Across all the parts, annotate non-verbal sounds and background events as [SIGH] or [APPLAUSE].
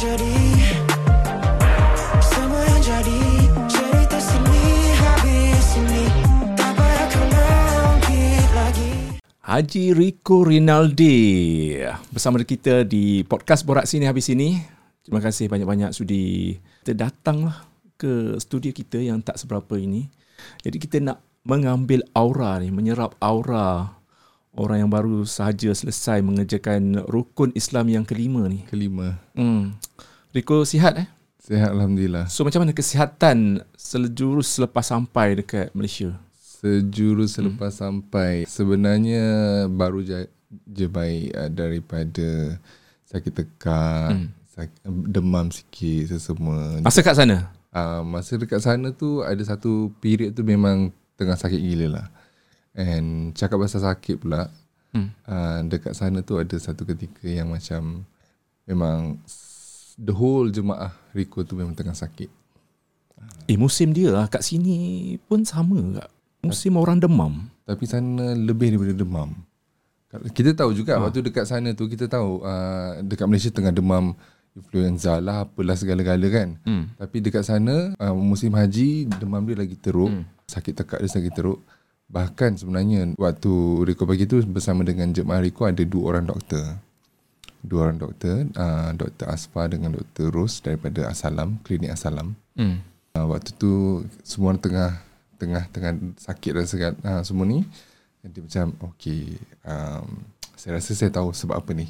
jadi Semua yang jadi Cerita sini habis Tak payah kau lagi Haji Rico Rinaldi bersama kita di podcast Borak Sini Habis Sini. Terima kasih banyak-banyak sudi terdatanglah ke studio kita yang tak seberapa ini. Jadi kita nak mengambil aura ni, menyerap aura orang yang baru sahaja selesai mengerjakan rukun Islam yang kelima ni. Kelima. Hmm. Rico sihat eh? Sihat Alhamdulillah. So macam mana kesihatan sejurus selepas sampai dekat Malaysia? Sejurus selepas hmm. sampai sebenarnya baru je, je baik uh, daripada sakit tekak, hmm. sakit, demam sikit sesemua. Masa kat sana? Uh, masa dekat sana tu ada satu period tu memang tengah sakit gila lah. And cakap pasal sakit pula, hmm. uh, dekat sana tu ada satu ketika yang macam memang the whole jemaah Rico tu memang tengah sakit. Eh musim dia lah kat sini pun sama tak? Musim orang demam. Tapi sana lebih daripada demam. Kita tahu juga ha. waktu dekat sana tu kita tahu uh, dekat Malaysia tengah demam influenza lah apalah segala-gala kan. Hmm. Tapi dekat sana uh, musim haji demam dia lagi teruk, hmm. sakit tekak dia lagi teruk. Bahkan sebenarnya waktu Riko pagi tu bersama dengan jemaah Riko ada dua orang doktor. Dua orang doktor, uh, Dr. Asfa dengan Dr. Ros daripada Asalam, klinik Asalam. Hmm. Uh, waktu tu semua tengah tengah tengah sakit dan segala ha, semua ni jadi macam okey um, saya rasa saya tahu sebab apa ni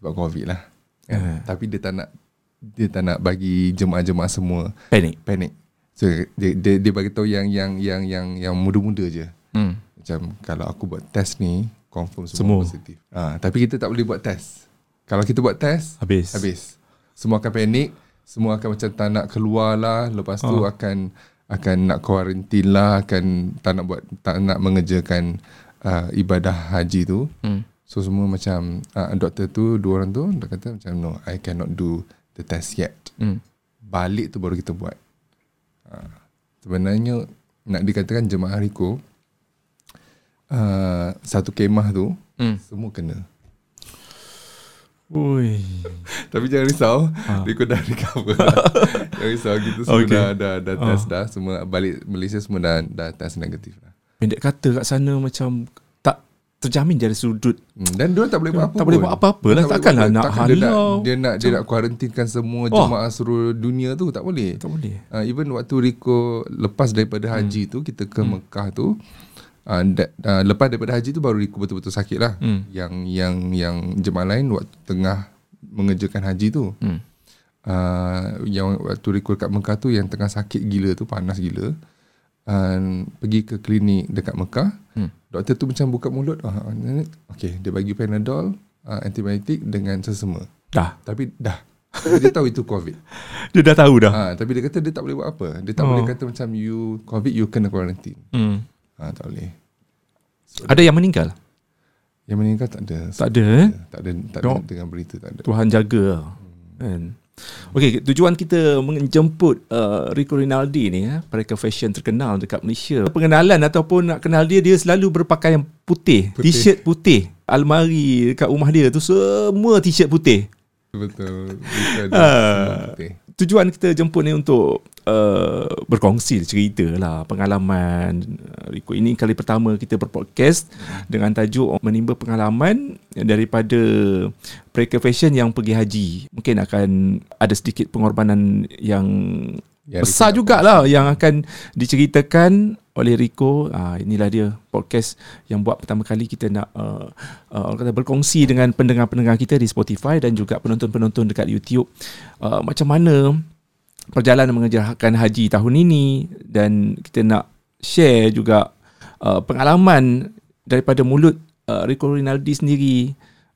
sebab covid lah kan? uh. tapi dia tak nak dia tak nak bagi jemaah-jemaah semua panik panik so dia dia, dia bagi tahu yang yang yang yang yang muda-muda je hmm. macam kalau aku buat test ni confirm semua, semua. positif ha, tapi kita tak boleh buat test kalau kita buat test habis habis semua akan panik semua akan macam tak nak keluar lah lepas tu oh. akan akan nak kuarantin lah akan tak nak buat tak nak mengerjakan uh, ibadah haji tu hmm. so semua macam uh, doktor tu dua orang tu dia kata macam no I cannot do the test yet hmm. balik tu baru kita buat uh, sebenarnya nak dikatakan jemaah Riko uh, satu kemah tu hmm. semua kena Ui. [LAUGHS] Tapi jangan risau ha. Rico dah recover [LAUGHS] Jangan risau Kita semua okay. dah, dah, dah test ha. dah Semua balik Malaysia semua dah, dah test negatif lah Pendek kata kat sana macam terjamin dari sudut hmm. Dan dia tak boleh buat apa-apa Tak boleh buat apa-apa lah Takkanlah nak halau dia nak, dia nak, dia nak kuarantinkan semua oh. Jemaah seluruh dunia tu Tak boleh Tak boleh uh, Even waktu Rico Lepas daripada haji hmm. tu Kita ke hmm. Mekah tu uh, that, uh, lepas daripada haji tu baru Riku betul-betul sakit lah hmm. yang yang yang jemaah lain waktu tengah mengerjakan haji tu hmm. uh, yang waktu Riku dekat Mekah tu yang tengah sakit gila tu panas gila uh, pergi ke klinik dekat Mekah hmm. Doktor tu macam buka mulut uh, okay, dia bagi panadol uh, antibiotik dengan sesama dah tapi dah dia tahu itu COVID [LAUGHS] Dia dah tahu dah ha, Tapi dia kata dia tak boleh buat apa Dia tak oh. boleh kata macam You COVID you kena quarantine hmm. Ha, tak boleh. So, ada yang meninggal? Yang meninggal tak ada. Tak ada eh? Tak ada, tak ada dengan berita tak ada. Tuhan jaga lah. Hmm. Kan? Okey, tujuan kita menjemput uh, Rico Rinaldi ni eh, mereka fashion terkenal dekat Malaysia. Pengenalan ataupun nak kenal dia dia selalu berpakaian putih, putih. t-shirt putih. Almari dekat rumah dia tu semua t-shirt putih. Betul. Betul. Uh, putih tujuan kita jemput ni untuk uh, berkongsi cerita lah pengalaman uh, Rico ini. Kali pertama kita berpodcast dengan tajuk menimba pengalaman daripada mereka fashion yang pergi haji. Mungkin akan ada sedikit pengorbanan yang ya, besar jugalah yang akan diceritakan oleh Rico. Ah inilah dia podcast yang buat pertama kali kita nak uh, uh, kata berkongsi dengan pendengar-pendengar kita di Spotify dan juga penonton-penonton dekat YouTube. Uh, macam mana perjalanan mengerjakan haji tahun ini dan kita nak share juga uh, pengalaman daripada mulut uh, Rico Rinaldi sendiri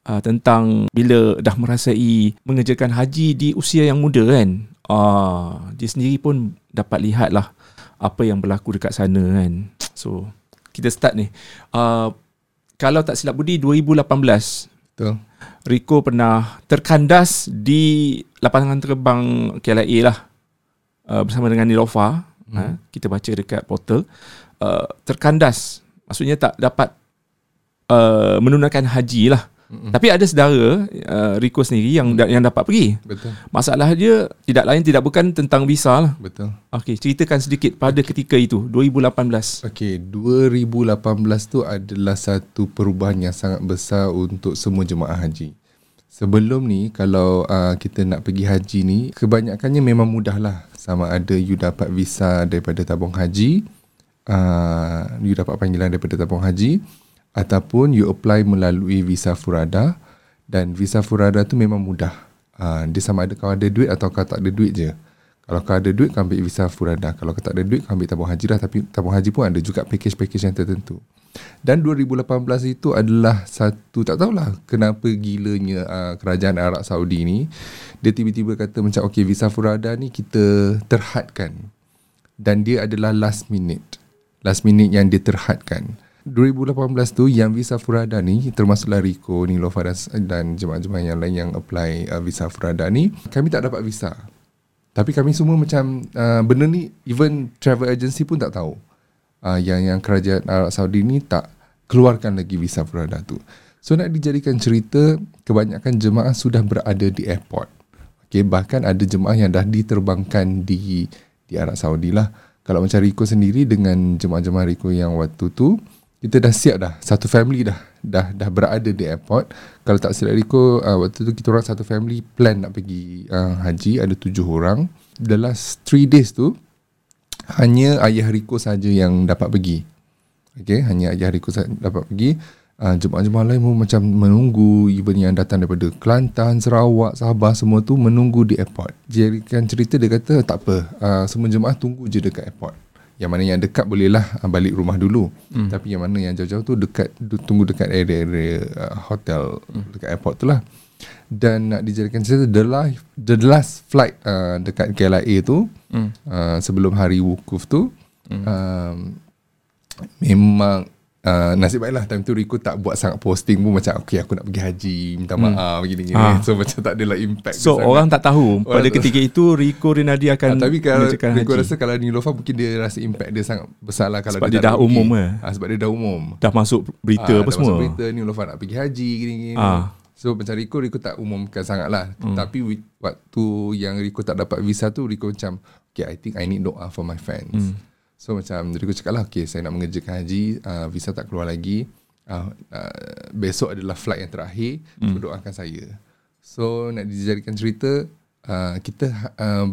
uh, tentang bila dah merasai mengerjakan haji di usia yang muda kan. Uh, dia sendiri pun dapat lihat lah apa yang berlaku dekat sana kan. So, kita start ni. Uh, kalau tak silap budi 2018. Betul. Rico pernah terkandas di lapangan terbang KLIA lah. Uh, bersama dengan Nilofa. Hmm. Uh, kita baca dekat portal. Uh, terkandas. Maksudnya tak dapat uh, menunaikan haji lah. Mm-mm. Tapi ada saudara uh, Rico sendiri yang mm. yang dapat pergi. Betul. Masalah dia tidak lain tidak bukan tentang visa lah. Betul. Okey, ceritakan sedikit pada ketika itu 2018. Okey, 2018 tu adalah satu perubahan yang sangat besar untuk semua jemaah haji. Sebelum ni kalau uh, kita nak pergi haji ni, kebanyakannya memang mudah lah. Sama ada you dapat visa daripada tabung haji, uh, you dapat panggilan daripada tabung haji ataupun you apply melalui visa Furada dan visa Furada tu memang mudah. Uh, dia sama ada kau ada duit atau kau tak ada duit je. Kalau kau ada duit kau ambil visa Furada. Kalau kau tak ada duit kau ambil tabung haji lah tapi tabung haji pun ada juga package-package yang tertentu. Dan 2018 itu adalah satu tak tahulah kenapa gilanya uh, kerajaan Arab Saudi ni dia tiba-tiba kata macam okey visa Furada ni kita terhadkan. Dan dia adalah last minute. Last minute yang dia terhadkan. 2018 tu yang visa Furada ni termasuklah Rico, Nilofa dan, dan jemaah-jemaah yang lain yang apply uh, visa Furada ni kami tak dapat visa. Tapi kami semua macam uh, benda ni even travel agency pun tak tahu. Uh, yang yang kerajaan Arab Saudi ni tak keluarkan lagi visa Furada tu. So nak dijadikan cerita kebanyakan jemaah sudah berada di airport. Okay, bahkan ada jemaah yang dah diterbangkan di di Arab Saudi lah. Kalau macam Rico sendiri dengan jemaah-jemaah Rico yang waktu tu kita dah siap dah. Satu family dah dah dah berada di airport. Kalau tak silap Rico uh, waktu tu kita orang satu family plan nak pergi uh, haji. Ada tujuh orang. The last three days tu hanya ayah Rico saja yang dapat pergi. Okay hanya ayah Rico dapat pergi. Uh, jemaah-jemaah lain pun macam menunggu even yang datang daripada Kelantan Sarawak Sabah semua tu menunggu di airport. Jadikan cerita dia kata tak apa uh, semua jemaah tunggu je dekat airport yang mana yang dekat bolehlah uh, balik rumah dulu hmm. tapi yang mana yang jauh-jauh tu dekat tunggu dekat area-area uh, hotel hmm. dekat airport tu lah dan nak dijadikan cerita the last the last flight uh, dekat KLIA tu hmm. uh, sebelum hari wukuf tu hmm. uh, memang Uh, nasib baiklah time tu Rico tak buat sangat posting pun macam okay aku nak pergi haji minta hmm. maaf gini gini ha. so macam tak adalah impact so orang tak tahu orang pada tak ketika itu Rico Rinaldi akan ha, tapi kalau Rico haji. rasa kalau Nilofa mungkin dia rasa impact dia sangat besar lah kalau sebab dia, dia dah umum ke ha, sebab dia dah umum dah masuk berita ha, apa dah semua masuk berita Nilofa nak pergi haji gini gini ha. so macam Rico Rico tak umumkan sangat lah hmm. tapi waktu yang Rico tak dapat visa tu Rico macam okay I think I need doa for my fans hmm. So macam Rico cakap lah Okay saya nak mengerjakan haji uh, Visa tak keluar lagi uh, uh, Besok adalah flight yang terakhir hmm. So doakan saya So nak dijadikan cerita uh, Kita uh,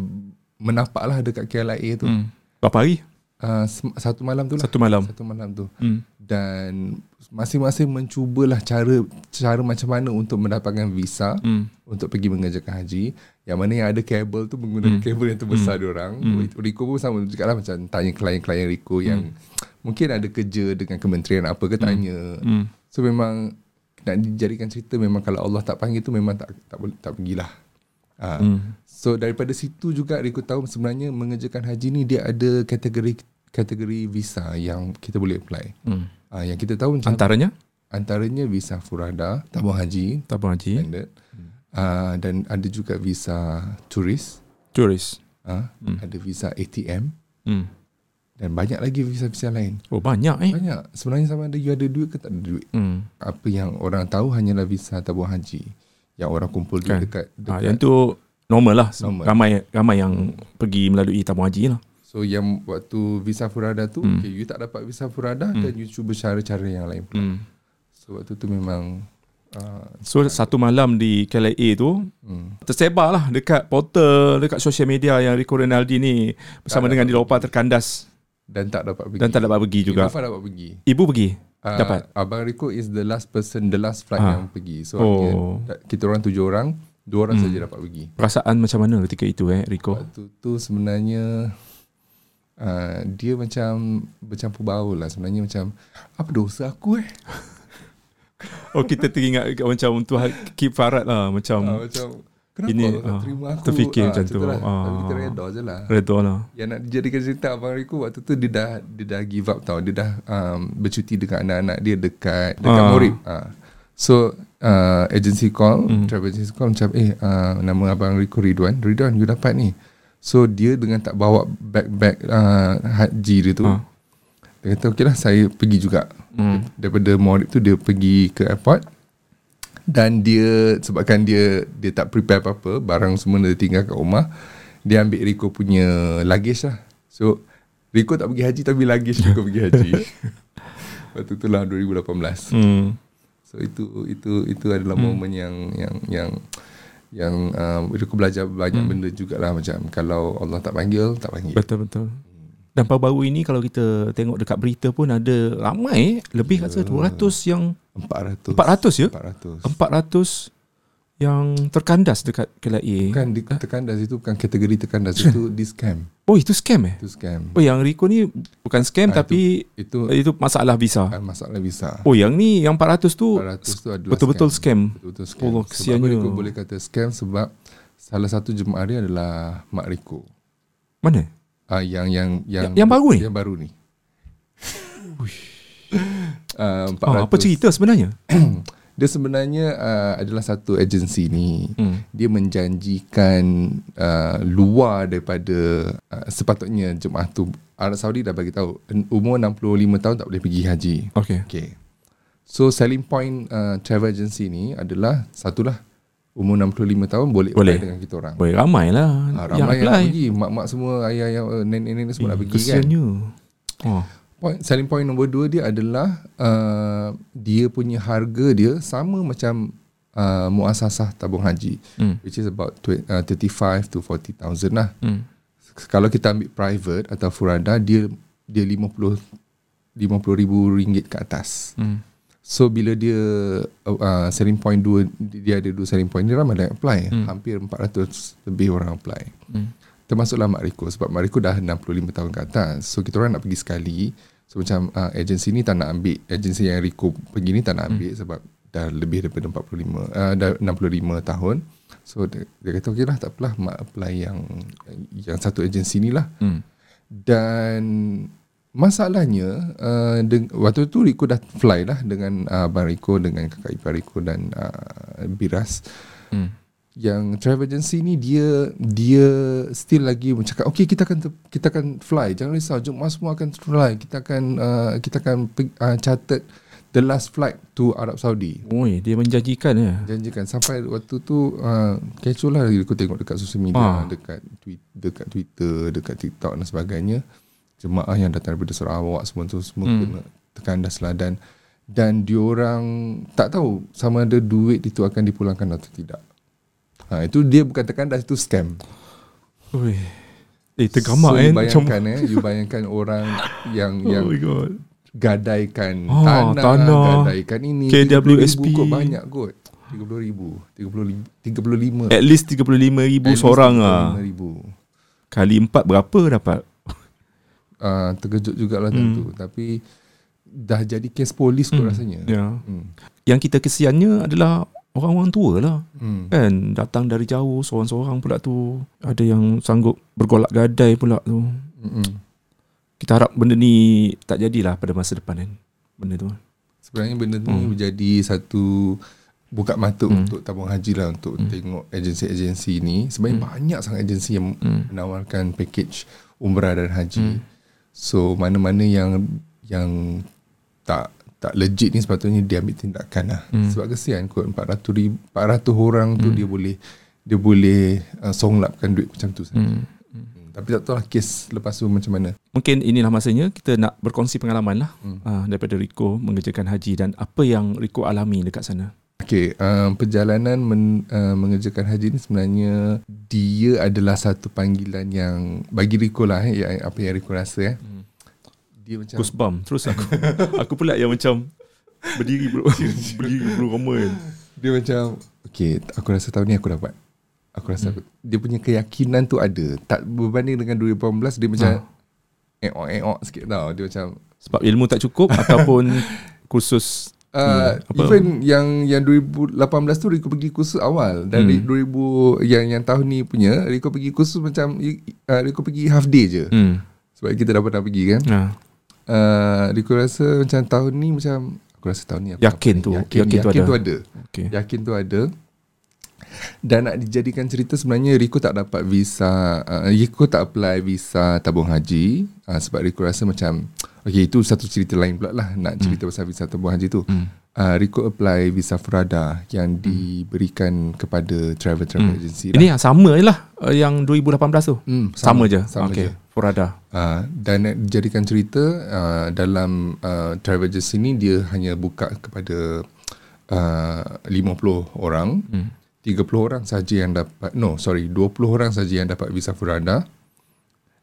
Menapak lah dekat KLIA tu hmm. Berapa hari? Uh, satu malam tu lah Satu malam Satu malam tu hmm. Dan Masing-masing mencubalah cara Cara macam mana untuk mendapatkan visa hmm. Untuk pergi mengerjakan haji yang mana yang ada kabel tu menggunakan mm. kabel yang terbesar mm. dia orang. Mm. Rico pun sama juga lah macam tanya klien-klien Rico yang mm. mungkin ada kerja dengan kementerian apa ke tanya. Mm. So memang nak dijadikan cerita memang kalau Allah tak panggil tu memang tak tak boleh tak pergilah. Uh, mm. So daripada situ juga Rico tahu sebenarnya mengerjakan haji ni dia ada kategori kategori visa yang kita boleh apply. Mm. Uh, yang kita tahu macam antaranya antaranya visa Furada, tabung haji, tabung haji. Standard. Uh, dan ada juga visa turis. Turis. Uh, hmm. Ada visa ATM. Hmm. Dan banyak lagi visa-visa lain. Oh banyak eh? Banyak. Sebenarnya sama ada you ada duit ke tak ada duit. Hmm. Apa yang orang tahu hanyalah visa tabung haji. Yang orang kumpul kan. dekat, dekat. Ha, yang tu normal lah. Normal. Ramai ramai yang pergi melalui tabung haji lah. So yang waktu visa Furada tu, hmm. okay, you tak dapat visa Furada hmm. dan you cuba cara-cara yang lain pula. Hmm. So waktu tu memang Ah, so satu malam di KLIA tu hmm. Tersebar lah dekat portal Dekat social media yang Rico Rinaldi ni Bersama tak dengan Dilopa terkandas Dan tak dapat pergi Dan tak dapat pergi juga Ibu dapat pergi Ibu pergi? Uh, dapat? Abang Rico is the last person The last flight ha. yang pergi So oh. kita orang tujuh orang Dua orang hmm. saja dapat pergi Perasaan macam mana ketika itu eh Rico? Waktu tu sebenarnya uh, Dia macam Bercampur bau lah Sebenarnya macam Apa dosa aku eh Oh kita teringat macam untuk keep farat lah macam uh, macam kenapa ini, uh, terima aku terfikir uh, macam tu lah. uh, tapi kita reda je lah reda lah yang nak dijadikan cerita Abang Rico waktu tu dia dah dia dah give up tau dia dah um, bercuti dengan anak-anak dia dekat dekat uh. Morib uh. so uh, agency call mm. travel agency call macam eh uh, nama Abang Rico Ridwan Ridwan you dapat ni so dia dengan tak bawa bag-bag uh, haji dia tu uh. Dia kata okey lah saya pergi juga hmm. Daripada Morib tu dia pergi ke airport Dan dia sebabkan dia dia tak prepare apa-apa, barang semua dia tinggal kat rumah, dia ambil Rico punya luggage lah. So Rico tak pergi haji tapi luggage Rico pergi haji. [LAUGHS] Waktu tu lah 2018. Hmm. So itu itu itu adalah hmm. momen yang yang yang yang um, Rico belajar banyak hmm. benda jugalah macam kalau Allah tak panggil, tak panggil. Betul betul. Dan baru-baru ini kalau kita tengok dekat berita pun ada ramai lebih rasa 200 yang 400. 400 ya? 400. 400 yang terkandas dekat KLIA. Bukan di, terkandas itu bukan kategori terkandas [LAUGHS] itu di scam. Oh itu scam eh? Itu scam. Oh yang Rico ni bukan scam Ah, tapi Itu itu masalah visa. ah, masalah visa. Oh yang ni yang 400 tu 400 tu adalah betul-betul scam. Betul-betul scam. Allah, sebab kesiannya. Rico boleh kata scam sebab salah satu jemaah dia adalah Mak Rico. Mana? Ah yang yang yang Yang- yang baru ni? Yang baru ni. [LAUGHS] Ah, Ah, apa 400. cerita sebenarnya? [CLEARS THROAT] Dia sebenarnya uh, adalah satu agensi ni. Hmm. Dia menjanjikan uh, luar daripada uh, sepatutnya jemaah tu Arab Saudi dah bagi tahu umur 65 tahun tak boleh pergi haji. Okay. Okay. So selling point uh, travel agency ni adalah satulah umur 65 tahun boleh, Boleh. dengan kita orang. Boleh ramai lah Ha, ramai yang, apply. pergi, mak-mak semua, ayah-ayah, uh, nenek-nenek semua nak Eh, pergi kan. Kesiannya. Oh. Point, selling point nombor dua dia adalah uh, dia punya harga dia sama macam uh, muasasah tabung haji Hmm. which is about tw- uh, 35 to 40,000 lah. Hmm. Kalau kita ambil private atau furada dia dia 50 50 ribu ringgit ke atas. Hmm. So bila dia uh, uh, selling point dua dia ada dua selling point dia ramai yang apply. Hmm. Hampir 400 lebih orang apply. Hmm. Termasuklah Mak Riko sebab Mak Riko dah 65 tahun ke atas. So kita orang nak pergi sekali. So macam uh, agensi ni tak nak ambil agensi yang Riko pergi ni tak nak ambil hmm. sebab dah lebih daripada 45 uh, dah 65 tahun. So dia, dia kata okey lah tak apalah mak apply yang yang satu agensi ni lah. Hmm. Dan masalahnya uh, deng- waktu tu Riko dah fly lah dengan uh, Abang Riko dengan kakak ipar Riko dan uh, Biras Hmm. yang travel agency ni dia dia still lagi mencakap okey kita akan ter- kita akan fly jangan risau jemaah semua akan fly kita akan uh, kita akan uh, catat the last flight to Arab Saudi Oi, dia menjanjikan ya. janjikan sampai waktu tu uh, kecoh lah aku tengok dekat social media Ah. dekat tweet, dekat Twitter dekat TikTok dan sebagainya jemaah yang datang daripada Sarawak semua tu semua Hmm. kena lah dan dan diorang tak tahu sama ada duit itu akan dipulangkan atau tidak ha, itu dia bukan terkandas itu scam Oi. Eh tergamak so, eh macam bayangkan eh you bayangkan orang yang [LAUGHS] Oh yang my god. gadaikan Ah, tanah, tanah. gadaikan ini KWSP. 30,000 kot banyak kot 30 ribu 30 35 At least 35 ribu seorang ah. 35 ribu Kali empat berapa dapat? Uh, terkejut jugalah hmm. tentu tapi dah jadi kes polis kot Hmm. rasanya Ya. hmm. Yang kita kesiannya adalah orang-orang tua lah. Hmm. Kan datang dari jauh seorang-seorang pula tu. Ada yang sanggup bergolak gadai pula tu. Hmm. Kita harap benda ni tak jadilah pada masa depan kan. Benda tu. sebenarnya benda ni Hmm. menjadi satu buka mata Hmm. untuk tabung haji lah untuk Hmm. tengok agensi-agensi ni sebenarnya Hmm. banyak sangat agensi yang Hmm. menawarkan package umrah dan haji Hmm. So mana-mana yang yang tak tak legit ni sepatutnya dia ambil tindakan lah Hmm. sebab kesian kot 400 ribu, 400 orang tu Hmm. dia boleh dia boleh uh, songlapkan duit macam tu saja. Hmm. Hmm. Tapi tak tahu lah kes lepas tu macam mana. Mungkin inilah masanya kita nak berkongsi pengalaman lah Hmm. uh, daripada Rico mengerjakan haji dan apa yang Rico alami dekat sana. Okay, um, perjalanan men, uh, mengerjakan haji ni sebenarnya dia adalah satu panggilan yang bagi Rico lah eh, yang, apa yang Rico rasa eh. Hmm. Dia macam Goosebump Terus aku [LAUGHS] Aku pula yang macam Berdiri bro [LAUGHS] Berdiri bro Roma kan dia macam okay, aku rasa tahun ni aku dapat. Aku rasa aku, dia punya keyakinan tu ada. Tak berbanding dengan 2018 dia macam Ah. eok-eok sikit tau. Dia macam Sebab ilmu tak cukup Ataupun [LAUGHS] Kursus Uh, apa? even yang yang 2018 tu Rico pergi kursus awal dan Hmm. hmm. 2000 yang yang tahun ni punya Rico pergi kursus macam uh, Rico pergi half day je hmm. sebab kita dah pernah pergi kan ha. uh, Rico rasa macam tahun ni macam aku rasa tahun ni aku Yakin tu, yakin, yakin tu yakin ada. tu ada Okay yakin tu ada dan nak dijadikan cerita sebenarnya Rico tak dapat visa uh, Rico tak apply visa tabung haji uh, sebab Rico rasa macam okay itu satu cerita lain pula lah nak cerita pasal visa tabung haji tu hmm. uh, Rico apply visa Furada yang diberikan kepada travel travel Hmm. agency Ini yang sama je lah uh, yang 2018 tu. Hmm, sama, je. sama okay. je. Furada. Uh, dan nak dijadikan cerita uh, dalam uh, travel agency ni dia hanya buka kepada uh, 50 orang. Hmm. 30 orang saja yang dapat no sorry 20 orang saja yang dapat visa Furada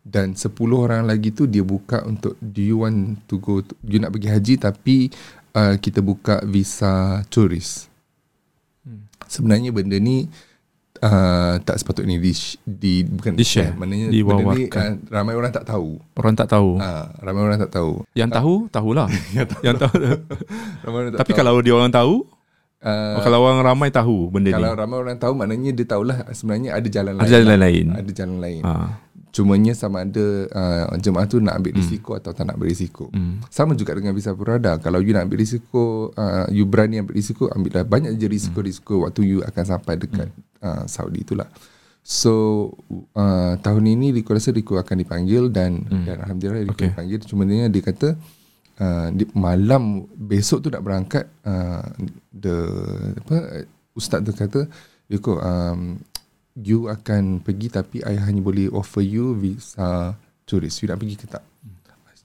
dan 10 orang lagi tu dia buka untuk do you want to go to, you nak pergi haji tapi uh, kita buka visa turis. Hmm. Sebenarnya benda ni uh, tak sepatutnya di, di bukan Di-share, maknanya benda ni uh, ramai orang tak tahu. Orang tak tahu. Ah, ramai orang tak tahu. Yang tahu, tahulah. [LAUGHS] yang tahu. [LAUGHS] Ramai orang tak Tapi tahu. kalau dia orang tahu, uh, kalau orang ramai tahu benda kalau ni. ramai orang tahu maknanya dia tahulah sebenarnya ada jalan Ada lain. jalan lah. lain. Ada jalan lain. Ha. Cumanya sama ada uh, jemaah tu nak ambil risiko atau tak nak ambil risiko. Hmm. Sama juga dengan visa berada. Kalau you nak ambil risiko, uh, you berani ambil risiko, ambillah banyak je risiko-risiko waktu you akan sampai dekat uh, Saudi itulah. So uh, tahun ini Rico rasa Rico akan dipanggil dan dan alhamdulillah Rico Okay. dipanggil. Cuma dia dia kata uh, di, malam besok tu nak berangkat uh, the apa ustaz tu kata Rico um, you akan pergi tapi I hanya boleh offer you visa turis. You nak pergi ke tak?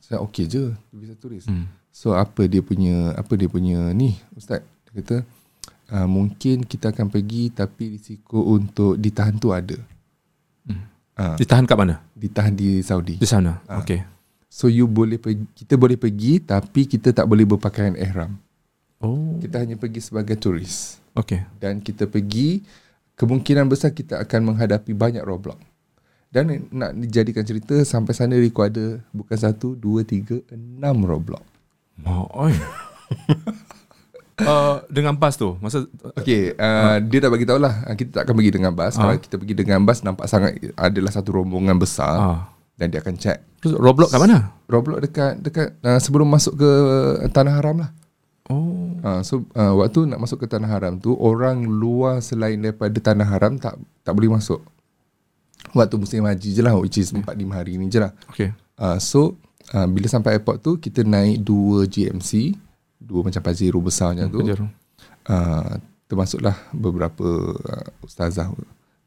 Saya okey je visa turis. Hmm. So apa dia punya apa dia punya ni ustaz dia kata uh, mungkin kita akan pergi tapi risiko untuk ditahan tu ada. Hmm. Uh, Ditahan kat mana? ditahan di Saudi. Di sana. Ah. Okay. So you boleh pergi kita boleh pergi tapi kita tak boleh berpakaian ihram. Oh. Kita hanya pergi sebagai turis Okay. dan kita pergi kemungkinan besar kita akan menghadapi banyak roadblock. Dan nak dijadikan cerita sampai sana Rico ada bukan satu, dua, tiga, enam roadblock. Oh, oi. [LAUGHS] uh, dengan bas tu masa Okay, uh, dia dah bagi tahu lah uh, kita tak akan pergi dengan bas. Ah. Kalau kita pergi dengan bas nampak sangat adalah satu rombongan besar ah. Dan dia akan check. Terus Roblox kat mana? Roadblock dekat dekat uh, sebelum masuk ke tanah haram lah. Oh. Uh, so uh, waktu nak masuk ke tanah haram tu orang luar selain daripada tanah haram tak tak boleh masuk. Waktu musim haji je lah which is 4 5 hari ni je lah. Okay. Uh, so uh, bila sampai airport tu kita naik dua GMC, dua macam Pajero besar macam tu. Pajero. Uh, termasuklah beberapa uh, ustazah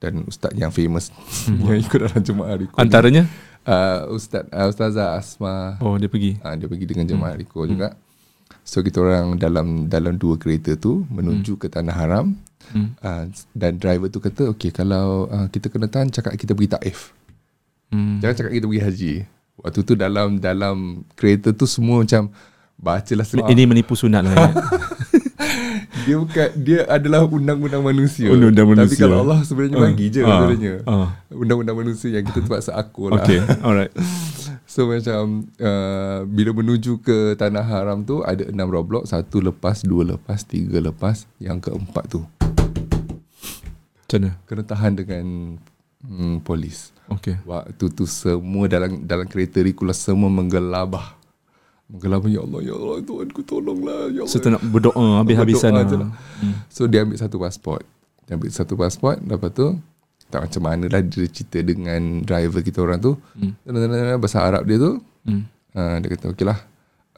dan ustaz yang famous [LAUGHS] yang ikut dalam jemaah Riko. ni. Uh, ustaz uh, ustazah Asma Oh dia pergi uh, dia pergi dengan jemaah Riko juga. So kita orang dalam dalam dua kereta tu menuju ke tanah haram. Hmm. Uh, dan driver tu kata okey kalau uh, kita kena tahan cakap kita pergi Taif. hmm. Jangan cakap kita pergi haji. Waktu tu dalam dalam kereta tu semua macam bacalah surah. Ini menipu sunat lah ya. [LAUGHS] dia bukan dia adalah undang-undang manusia. Undang-undang Tapi manusia. kalau Allah sebenarnya Ah, bagi je ah, sebenarnya. ah. Undang-undang manusia yang kita terpaksa akur lah. Okay Alright [LAUGHS] So macam uh, bila menuju ke tanah haram tu ada enam roadblock, satu lepas, dua lepas, tiga lepas, yang keempat tu Macam mana kena tahan dengan hmm, polis. Okay Waktu tu semua dalam dalam kereta Rikulah semua menggelabah. Menggelabah ya Allah ya Allah Tuhanku tolonglah ya Allah. So tu nak berdoa Habis-habisan Berdoa lah. lah. So dia ambil satu pasport. Dia ambil satu pasport lepas tu tak macam mana lah dia cerita dengan driver kita orang tu. Hmm. Hmm. Bahasa Arab dia tu hmm. uh, dia kata okey lah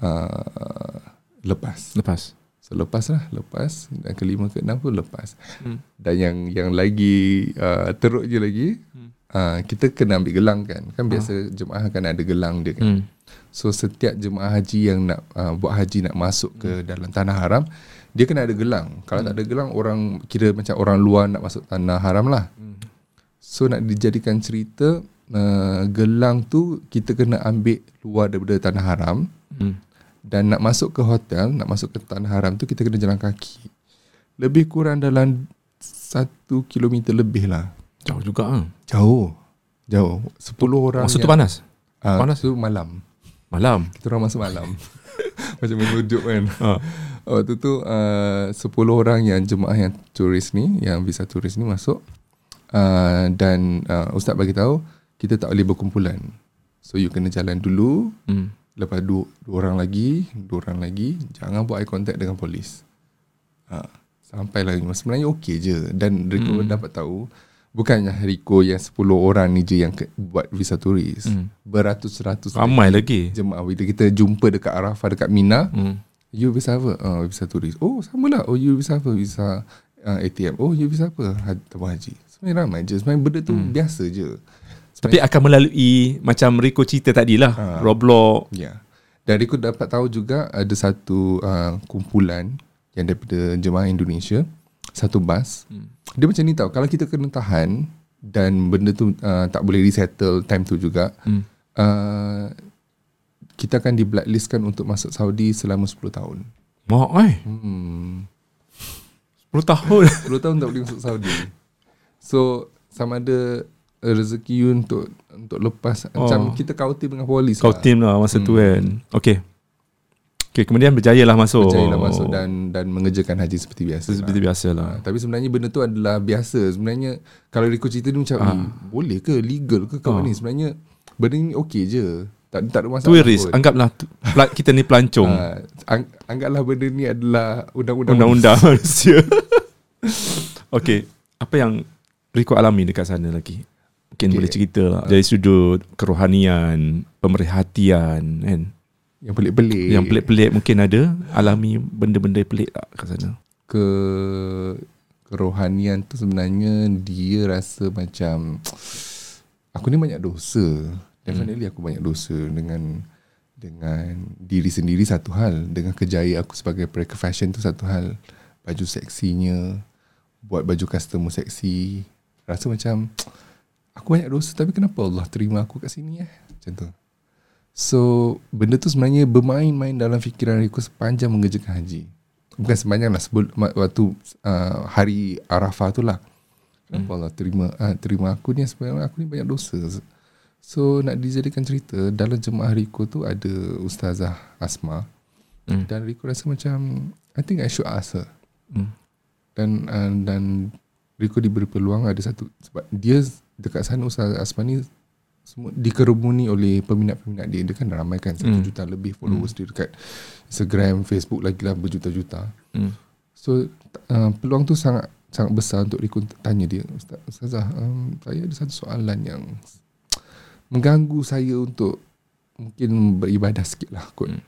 uh, lepas. Lepas So lepas lah, lepas dan kelima ke enam pun lepas. Hmm. Dan yang yang lagi uh, teruk je lagi, hmm. uh, kita kena ambil gelang kan. Kan biasa jemaah akan ada gelang dia kan. hmm. So setiap jemaah haji yang nak uh, buat haji nak masuk ke dalam tanah haram, dia kena ada gelang. Kalau tak ada gelang orang kira macam orang luar nak masuk tanah haram lah. So nak dijadikan cerita uh, gelang tu kita kena ambil luar daripada tanah haram Hmm. dan nak masuk ke hotel, nak masuk ke tanah haram tu kita kena jalan kaki. Lebih kurang dalam satu kilometer lebih lah. Jauh juga ah. Jauh. Jauh. 10 orang. Masa tu panas uh, panas? tu malam. Malam Kita orang masuk malam. [LAUGHS] Macam menujuk kan. ah. Waktu tu uh, 10 orang yang jemaah yang turis ni, yang visa turis ni masuk. Uh, dan uh, ustaz bagi tahu kita tak boleh berkumpulan. So you kena jalan dulu, hmm. lepas dua, dua orang lagi, dua orang lagi, jangan buat eye contact dengan polis. Ha, sampai lagi. Sebenarnya okey je dan Rico hmm. dapat tahu bukannya Rico yang 10 orang ni je yang ke, buat visa turis. Hmm. Beratus-ratus Ramai lagi jemaah bila kita jumpa dekat Arafah dekat Mina hmm. You visa apa? Oh, visa turis. Oh, sama lah. Oh, you visa apa? Visa uh, ATM. Oh, you visa apa? Tabung haji. Sebenarnya ramai je. Sebenarnya benda tu hmm. biasa je. Tapi akan melalui macam Rico cerita tadi lah. Ah. Roblox. Ya. Dan Rico dapat tahu juga ada satu uh, kumpulan yang daripada jemaah Indonesia, satu bas. Hmm. Dia macam ni tau, kalau kita kena tahan dan benda tu uh, tak boleh resettle time tu juga, hmm. uh, kita akan di blacklistkan untuk masuk Saudi selama 10 tahun. Mak eh. Hmm. 10 tahun. [LAUGHS] 10 tahun tak boleh masuk Saudi. So sama ada rezeki you untuk untuk lepas oh. macam kita kau team dengan polis Kau team lah masa hmm. tu kan. Okay. Okay, kemudian berjaya lah masuk. Berjaya lah masuk dan dan mengerjakan haji seperti biasa. Seperti biasa lah. Ha, tapi sebenarnya benda tu adalah biasa. Sebenarnya kalau Rico cerita ni macam, ha. boleh ke legal ke kau Ah. ni? Sebenarnya benda ni okey je. Tak tak ada masalah. Tourist, pun. anggaplah kita ni pelancong. Ha, ang, anggaplah benda ni adalah undang-undang. Undang-undang manusia. [LAUGHS] okay, apa yang Rico alami dekat sana lagi? Mungkin Okay. boleh cerita lah. Dari sudut kerohanian, pemerhatian kan. Yang pelik-pelik. Yang pelik-pelik mungkin ada alami benda-benda pelik tak kat sana. ke kerohanian tu sebenarnya dia rasa macam [TSK] aku ni banyak dosa. Definitely aku banyak dosa dengan dengan diri sendiri satu hal, dengan kejayaan aku sebagai perekat fashion tu satu hal. Baju seksinya, buat baju customer seksi. Rasa macam [TSK] aku banyak dosa tapi kenapa Allah terima aku kat sini eh? Macam tu. So benda tu sebenarnya bermain-main dalam fikiran aku sepanjang mengerjakan haji. Bukan sepanjang lah sebelum waktu uh, hari Arafah tu lah. Kenapa Allah terima uh, terima aku ni sebenarnya aku ni banyak dosa. So nak dijadikan cerita dalam jemaah Riko tu ada Ustazah Asma Hmm. dan Riko rasa macam I think I should ask her. Hmm. Dan uh, dan Riko diberi peluang ada satu sebab dia dekat sana Ustazah Asma ni semua dikerumuni oleh peminat-peminat dia. Dia kan ramai kan satu Hmm. juta lebih followers dia dekat Instagram, Facebook lagi lah berjuta-juta. Hmm. So uh, peluang tu sangat sangat besar untuk Riko tanya dia Ustaz, Ustazah um, saya ada satu soalan yang mengganggu saya untuk mungkin beribadah sikit lah kot Hmm.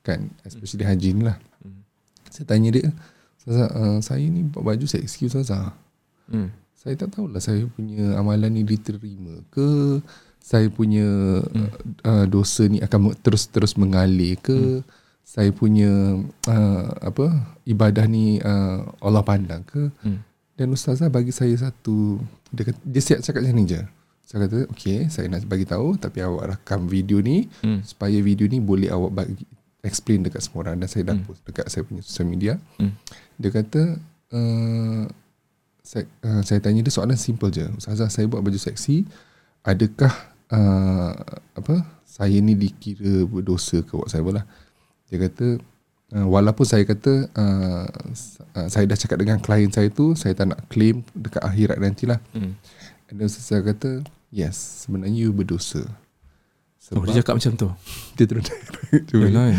kan especially haji ni lah Hmm. saya tanya dia Ustazah uh, saya ni buat baju seksi Ustazah Hmm. Saya tak tahulah saya punya amalan ni diterima ke saya punya hmm. uh, dosa ni akan terus-terus mengalir ke hmm. saya punya uh, apa ibadah ni uh, Allah pandang ke Hmm. dan ustazah bagi saya satu dia kata, dia siap cakap macam ni je saya kata okey saya nak bagi tahu tapi awak rakam video ni Hmm. supaya video ni boleh awak bagi explain dekat semua orang dan saya dah Hmm. post dekat saya punya social media Hmm. dia kata uh, saya, uh, saya tanya dia soalan simple je Ustazah saya buat baju seksi adakah uh, apa saya ni dikira berdosa ke buat saya lah dia kata uh, walaupun saya kata uh, uh, saya dah cakap dengan klien saya tu saya tak nak claim dekat akhirat nantilah Hmm. and then saya kata yes sebenarnya you berdosa Oh, dia cakap macam tu. [LAUGHS] dia terus direct je. Yalah, eh.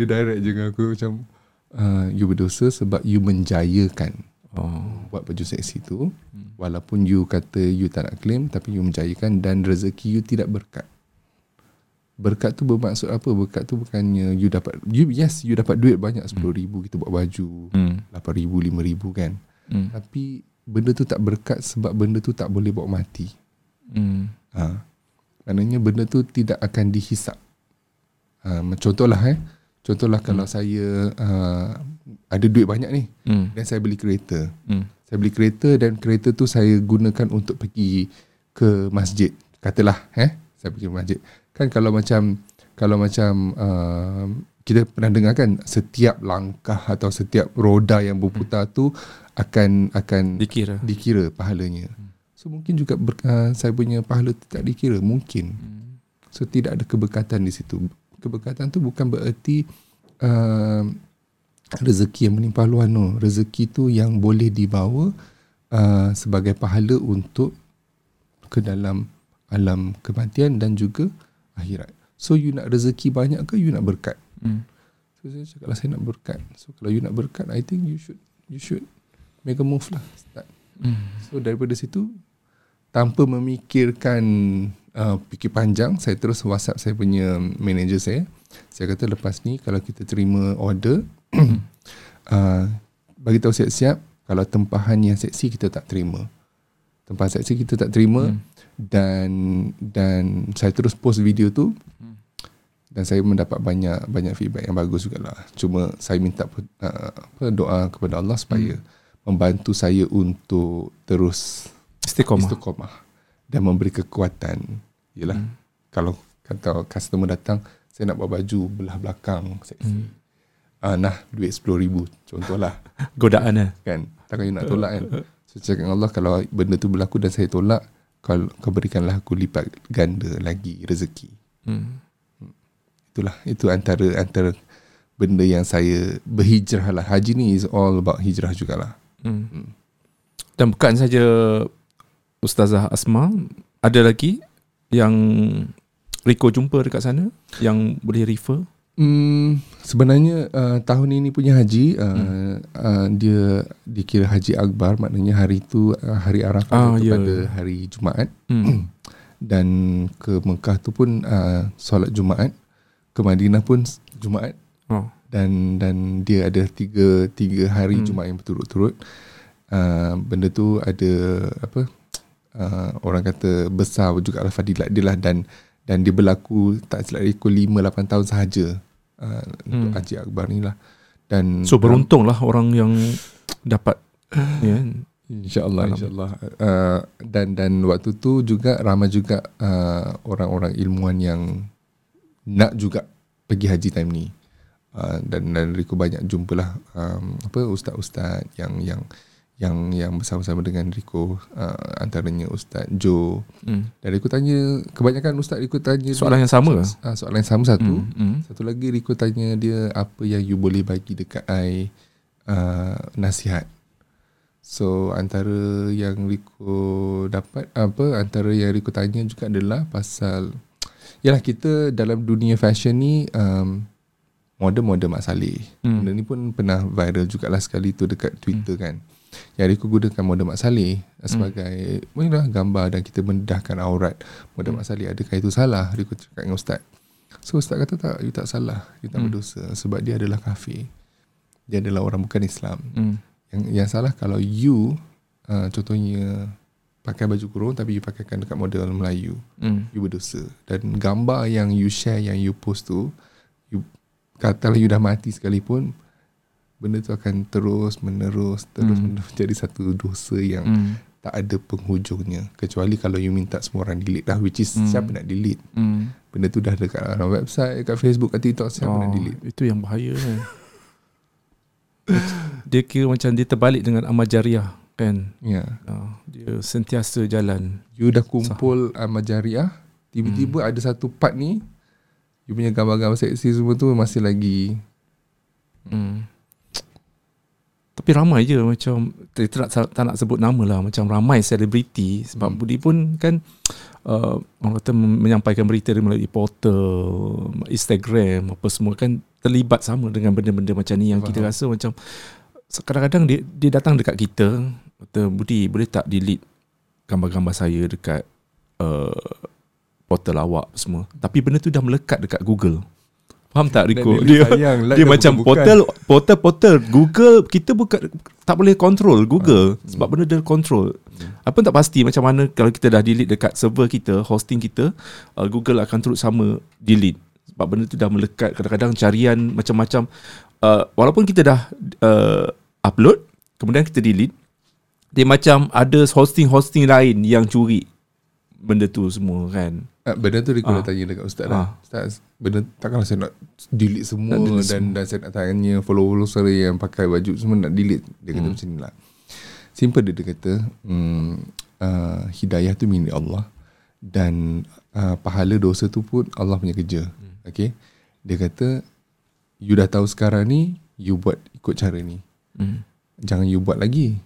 Dia direct je dengan aku macam uh, you berdosa sebab you menjayakan Oh. buat baju seksi tu walaupun you kata you tak nak claim tapi you menjayakan dan rezeki you tidak berkat berkat tu bermaksud apa berkat tu bukannya you dapat you yes you dapat duit banyak 10 ribu kita buat baju Hmm. 8 ribu 5 ribu kan Hmm. tapi benda tu tak berkat sebab benda tu tak boleh bawa mati Hmm. ha. maknanya benda tu tidak akan dihisap ha, contohlah eh contohlah kalau saya uh, ada duit banyak ni Hmm. dan saya beli kereta Hmm. saya beli kereta dan kereta tu saya gunakan untuk pergi ke masjid. Katalah eh saya pergi ke masjid. Kan kalau macam kalau macam uh, kita pernah dengar kan setiap langkah atau setiap roda yang berputar tu akan akan Dikira. dikira pahalanya. So mungkin juga ber, uh, saya punya pahala tu tak dikira mungkin. So tidak ada keberkatan di situ. Keberkatan tu bukan bererti uh, rezeki yang menimpa luar no. Rezeki tu yang boleh dibawa uh, sebagai pahala untuk ke dalam alam kematian dan juga akhirat. So you nak rezeki banyak ke you nak berkat? Hmm. So saya cakap lah saya nak berkat. So kalau you nak berkat I think you should you should make a move lah. Start. Hmm. So daripada situ tanpa memikirkan uh, fikir panjang saya terus WhatsApp saya punya manager saya Saya kata lepas ni kalau kita terima order [CLEARS THROAT] uh, bagi tahu siap-siap kalau tempahan yang seksi kita tak terima. Tempahan seksi kita tak terima hmm. dan dan saya terus post video tu hmm. dan saya mendapat banyak banyak feedback yang bagus jugalah. Cuma saya minta uh, apa doa kepada Allah supaya hmm. membantu saya untuk terus Istiqomah. istiqomah dan memberi kekuatan. Yalah. Hmm. Kalau kata customer datang, saya nak buat baju belah belakang seksi. Hmm. Uh, nah, duit RM10,000 contohlah. [LAUGHS] Godaan eh. kan takkan you nak tolak kan so cakap dengan Allah kalau benda tu berlaku dan saya tolak kau, kau berikanlah aku lipat ganda lagi rezeki Hmm. itulah itu antara antara benda yang saya berhijrah lah haji ni is all about hijrah jugalah Hmm. Dan bukan saja Ustazah Asma, ada lagi yang Rico jumpa dekat sana yang boleh refer? Hmm, sebenarnya uh, tahun ini punya haji uh, hmm. uh, dia dikira haji akbar maknanya hari itu uh, hari Ah, Arafah ya. kepada hari Jumaat Hmm. [CLEARS THROAT] dan ke Mekah tu pun uh, solat Jumaat ke Madinah pun Jumaat Oh. dan dan dia ada tiga tiga hari hmm. Jumaat yang berturut-turut uh, benda tu ada apa uh, orang kata besar juga lah fadilat dia lah dan dan dia berlaku tak silap ikut 5 8 tahun sahaja uh, Hmm. untuk Haji Akbar ni lah dan So beruntunglah orang yang dapat [SIGHS] ya. InsyaAllah Alam. InsyaAllah uh, Dan dan waktu tu juga Ramai juga uh, Orang-orang ilmuwan yang Nak juga Pergi haji time ni uh, Dan dan Rico banyak jumpalah um, Apa Ustaz-ustaz Yang Yang yang yang bersama-sama dengan Rico uh, antaranya Ustaz Joe Hmm. dan Rico tanya kebanyakan Ustaz Rico tanya Soalan yang sama? uh, soalan yang sama satu Hmm. Hmm. satu lagi Rico tanya dia apa yang you boleh bagi dekat I uh, nasihat. So antara yang Rico dapat apa antara yang Rico tanya juga adalah pasal yalah kita dalam dunia fashion ni um, model-model Mak Saleh. Hmm. Benda ni pun pernah viral jugalah sekali tu dekat Twitter kan. Yang Rico gunakan model Mak Saleh sebagai hmm. lah gambar dan kita mendedahkan aurat model Mak Saleh. Adakah itu salah? Rico cakap dengan Ustaz. So Ustaz kata tak, you tak salah. You tak Hmm. berdosa sebab dia adalah kafir. Dia adalah orang bukan Islam. Hmm. Yang yang salah kalau you uh, contohnya pakai baju kurung tapi you pakaikan dekat model Melayu, Hmm. you berdosa. Dan gambar yang you share yang you post tu, you katalah you dah mati sekalipun benda tu akan terus menerus terus Hmm. menerus jadi satu dosa yang Hmm. tak ada penghujungnya kecuali kalau you minta semua orang delete lah which is Hmm. siapa nak delete Hmm. benda tu dah dekat dalam website kat Facebook kat TikTok siapa nak delete Itu yang bahaya kan. dia kira macam dia terbalik dengan amal jariah kan. ya Ah, dia sentiasa jalan. you dah kumpul amal jariah tiba-tiba Hmm. ada satu part ni you punya gambar-gambar seksi semua tu masih lagi Hmm. Tapi ramai je macam tak, tak, nak sebut nama lah. Macam ramai selebriti. Sebab Hmm. Budi pun kan uh, orang kata menyampaikan berita melalui portal Instagram apa semua kan terlibat sama dengan benda-benda macam ni. Yang Faham. kita rasa macam kadang-kadang dia dia datang dekat kita kata Budi boleh tak delete gambar-gambar saya dekat uh, portal awak semua? Tapi benda tu dah melekat dekat Google Faham tak Rico? Dan Dia, sayang, dia dah macam portal portal portal Google kita bukan tak boleh control Google sebab benda dia control. Apa tak pasti macam mana kalau kita dah delete dekat server kita, hosting kita, uh, Google akan turut sama delete. Sebab benda tu dah melekat kadang-kadang carian macam-macam uh, walaupun kita dah uh, upload kemudian kita delete dia macam ada hosting-hosting lain yang curi benda tu semua kan. Ah, benda tu Rico Ah. dah tanya dekat Ustaz Ah. lah. Ustaz, benda takkanlah saya nak delete semua Nak delete dan dan saya nak tanya follow-follow saya yang pakai baju semua nak delete. Dia kata Hmm. macam ni lah. Simple dia, dia kata, hmm, uh, hidayah tu milik Allah dan uh, pahala dosa tu pun Allah punya kerja. Hmm. Okay? Dia kata, you dah tahu sekarang ni, you buat ikut cara ni. Hmm. Jangan you buat lagi.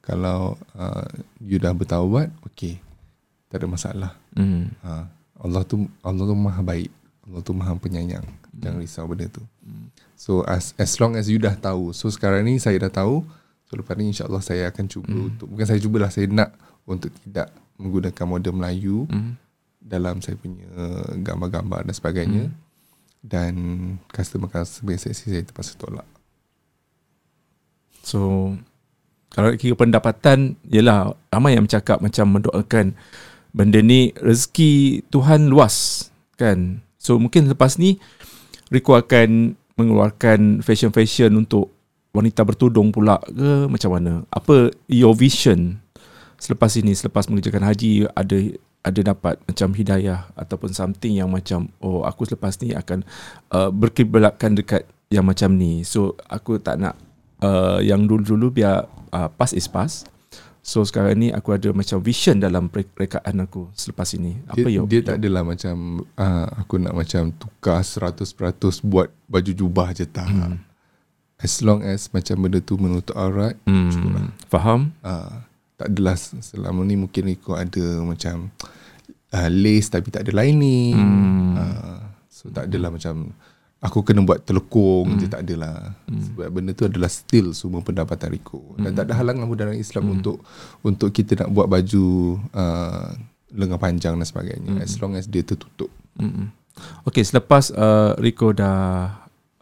Kalau uh, you dah bertaubat, okay. Tak ada masalah. Hmm. Ha, Allah tu Allah tu maha baik. Allah tu maha penyayang. Jangan risau benda tu. So as as long as you dah tahu. So sekarang ni saya dah tahu. So lepas ni insya-Allah saya akan cuba Hmm. untuk bukan saya cubalah saya nak untuk tidak menggunakan model Melayu Hmm. dalam saya punya gambar-gambar dan sebagainya. dan customer-customer seksi saya terpaksa tolak. So kalau kira pendapatan Yelah Ramai yang bercakap Macam mendoakan Benda ni Rezeki Tuhan luas Kan? So mungkin lepas ni Rico akan Mengeluarkan Fashion-fashion untuk Wanita bertudung pula ke? Macam mana? Apa Your vision? Selepas ini Selepas mengerjakan haji Ada ada dapat macam hidayah ataupun something yang macam oh aku selepas ni akan uh, berkiblatkan dekat yang macam ni. So aku tak nak uh, yang dulu-dulu biar uh, past is past. So sekarang ni aku ada macam vision dalam rekaan aku selepas ini. Apa dia, yo? Dia tak adalah macam uh, aku nak macam tukar 100% buat baju jubah je tak. Hmm. As long as macam benda tu menutup aurat, hmm. cukup lah. Faham? Uh, tak adalah selama ni mungkin ikut ada macam uh, lace tapi tak ada lining. Hmm. Uh, so tak adalah macam aku kena buat telekung hmm. je tak adalah hmm. sebab benda tu adalah still semua pendapatan Rico dan hmm. tak ada halangan pun dalam Islam hmm. untuk untuk kita nak buat baju uh, lengan panjang dan sebagainya hmm. as long as dia tertutup hmm. Okay selepas uh, Rico dah